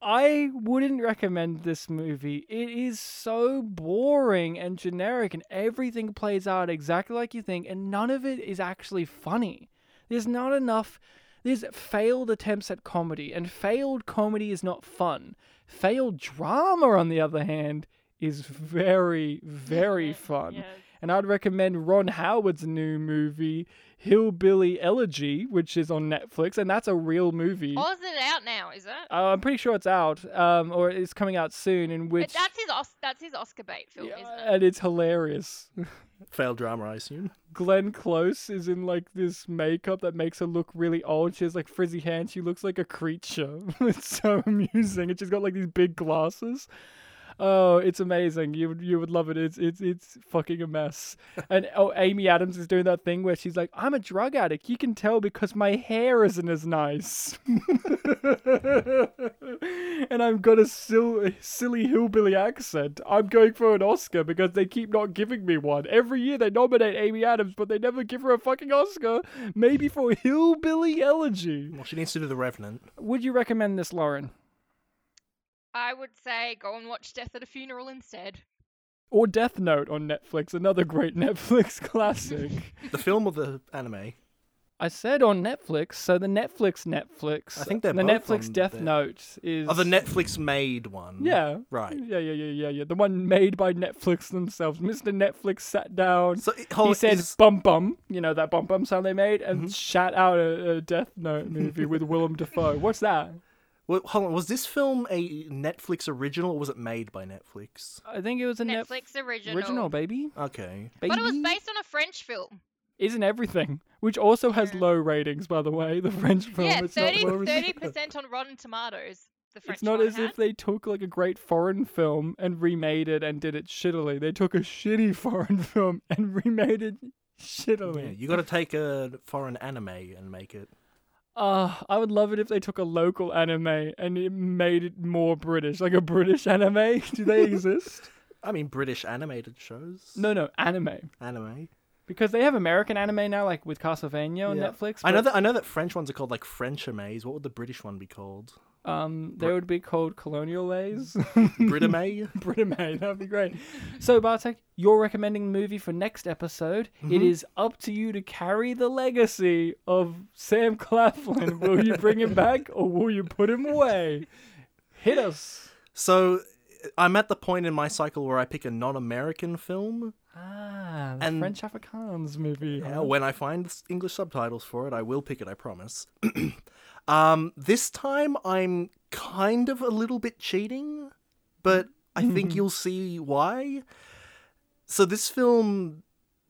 I wouldn't recommend this movie. It is so boring and generic, and everything plays out exactly like you think, and none of it is actually funny. There's not enough. There's failed attempts at comedy, and failed comedy is not fun. Failed drama, on the other hand, is very, very [LAUGHS] fun. Yes. And I'd recommend Ron Howard's new movie, Hillbilly Elegy, which is on Netflix, and that's a real movie. Oh, is it out now? Is it? Uh, I'm pretty sure it's out, um, or it's coming out soon. In But which, that's his Os- that's his Oscar bait film, Yeah, isn't it? and it's hilarious. [LAUGHS] Failed drama, I assume. Glenn Close is in like this makeup that makes her look really old. She has like frizzy hair. She looks like a creature. [LAUGHS] it's so amusing, and she's got like these big glasses. Oh, it's amazing. You would you would love it. It's it's it's fucking a mess. [LAUGHS] And oh, Amy Adams is doing that thing where she's like, "I'm a drug addict. You can tell because my hair isn't as nice." [LAUGHS] and I've got a sil- silly hillbilly accent. I'm going for an Oscar because they keep not giving me one. Every year they nominate Amy Adams, but they never give her a fucking Oscar. Maybe for Hillbilly Elegy. Well, she needs to do The Revenant. Would you recommend this, Lauren? I would say go and watch Death at a Funeral instead. Or Death Note on Netflix, another great [LAUGHS] Netflix classic. [LAUGHS] The film or the anime? I said on Netflix, so the Netflix Netflix. I think they're the both Netflix on Death there. Note is. Oh, the Netflix made one. Yeah. Right. Yeah, yeah, yeah, yeah, yeah. The one made by Netflix themselves. Mr. Netflix sat down. So it- hold, he said is- bum bum, you know that bum bum sound they made, and Mm-hmm. shat out a, a Death Note movie with Willem Dafoe. What's that? Well, hold on, was this film a Netflix original or was it made by Netflix? I think it was a Netflix Netflix original. original, baby. Okay. baby. But it was based on a French film. Isn't everything, which also has low ratings, by the way. The French film. yeah, it's 30 not well received. percent on Rotten Tomatoes. The French It's not as had. if they took like a great foreign film and remade it and did it shittily. They took a shitty foreign [LAUGHS] film and remade it Yeah, shittily. you got to take a foreign anime and make it. Uh, I would love it if they took a local anime and it made it more British, like a British [LAUGHS] anime. Do they exist? I mean, British animated shows. no, no, anime. Anime. Because they have American anime now, like with Castlevania on Yeah. Netflix. I know that. I know that French ones are called like French animes. What would the British one be called? Um, they would be called Colonial Lays. [LAUGHS] Britame. [LAUGHS] Britame, that'd be great. So, Bartek, you're recommending the movie for next episode. It is up to you to carry the legacy of Sam [LAUGHS] Claflin. will you bring him back or will you put him away? Hit us. So I'm at the point in my cycle where I pick a non-American film. Ah, the And- French Afrikaans movie. Yeah, huh? when I find English subtitles for it, I will pick it. I promise. [CLEARS THROAT] um, this time I'm kind of a little bit cheating, but I think [LAUGHS] you'll see why. So this film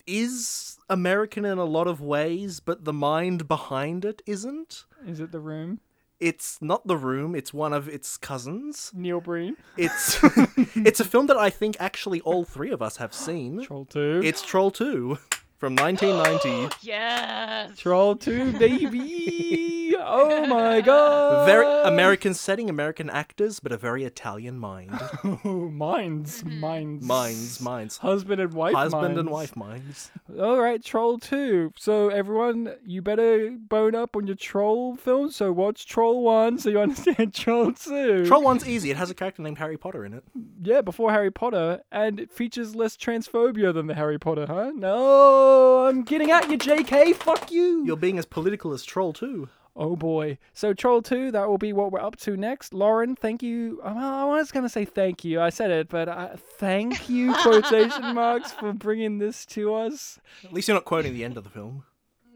is American in a lot of ways, but the mind behind it isn't. Is it The Room? It's not The Room. It's one of its cousins. Neil Breen? It's [LAUGHS] [LAUGHS] it's a film that I think actually all three of us have seen. Troll 2. It's Troll 2 [LAUGHS] from 1990. [GASPS] yes. Troll 2, baby! Oh my god! Very American setting, American actors, but a very Italian mind. Oh, [LAUGHS] minds, mm-hmm. minds. Minds, minds. Husband and wife Husband and wife minds. All right, Troll 2. So, everyone, you better bone up on your Troll film. So, watch Troll 1 so you understand [LAUGHS] Troll 2. Troll 1's easy. It has a character named Harry Potter in it. Yeah, before Harry Potter. And it features less transphobia than the Harry Potter, huh? No, I'm getting at you, JK. Fuck you. You're being as political as Troll 2. Oh boy. So Troll 2, that will be what we're up to next. Lauren, thank you. Well, I was going to say thank you. I said it, but uh, thank you, [LAUGHS] quotation marks, for bringing this to us. At least you're not quoting the end of the film.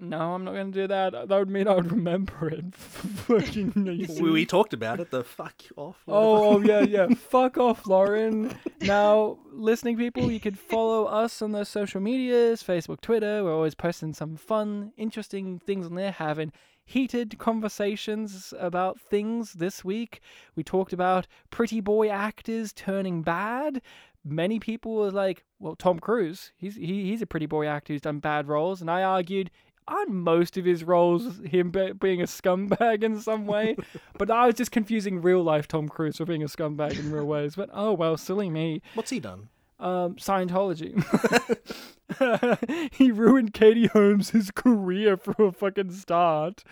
No, I'm not going to do that. That would mean I would remember it. [LAUGHS] Fucking We, we talked about it. The fuck off. Oh, oh yeah, yeah. [LAUGHS] Fuck off, Lauren. Now, listening people, you could follow us on the social medias, Facebook, Twitter. We're always posting some fun, interesting things on there, having heated conversations about things this week. We talked about pretty boy actors turning bad. Many people were like, well, Tom Cruise, he's he, he's a pretty boy actor who's done bad roles, and I argued aren't most of his roles him be- being a scumbag in some way? [LAUGHS] but I was just confusing real life Tom Cruise for being a scumbag in real ways. But oh well, silly me. What's he done? Um, Scientology. [LAUGHS] [LAUGHS] [LAUGHS] he ruined Katie Holmes' [LAUGHS] career for a fucking start.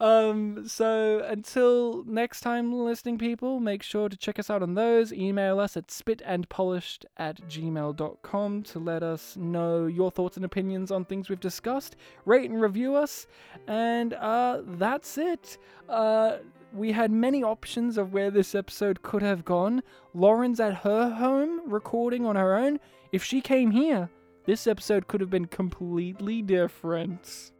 Um, so until next time, listening people, make sure to check us out on those. Email us at spitandpolished at gmail.com to let us know your thoughts and opinions on things we've discussed. Rate and review us. And uh, that's it. Uh, we had many options of where this episode could have gone. Lauren's at her home recording on her own. If she came here, this episode could have been completely different.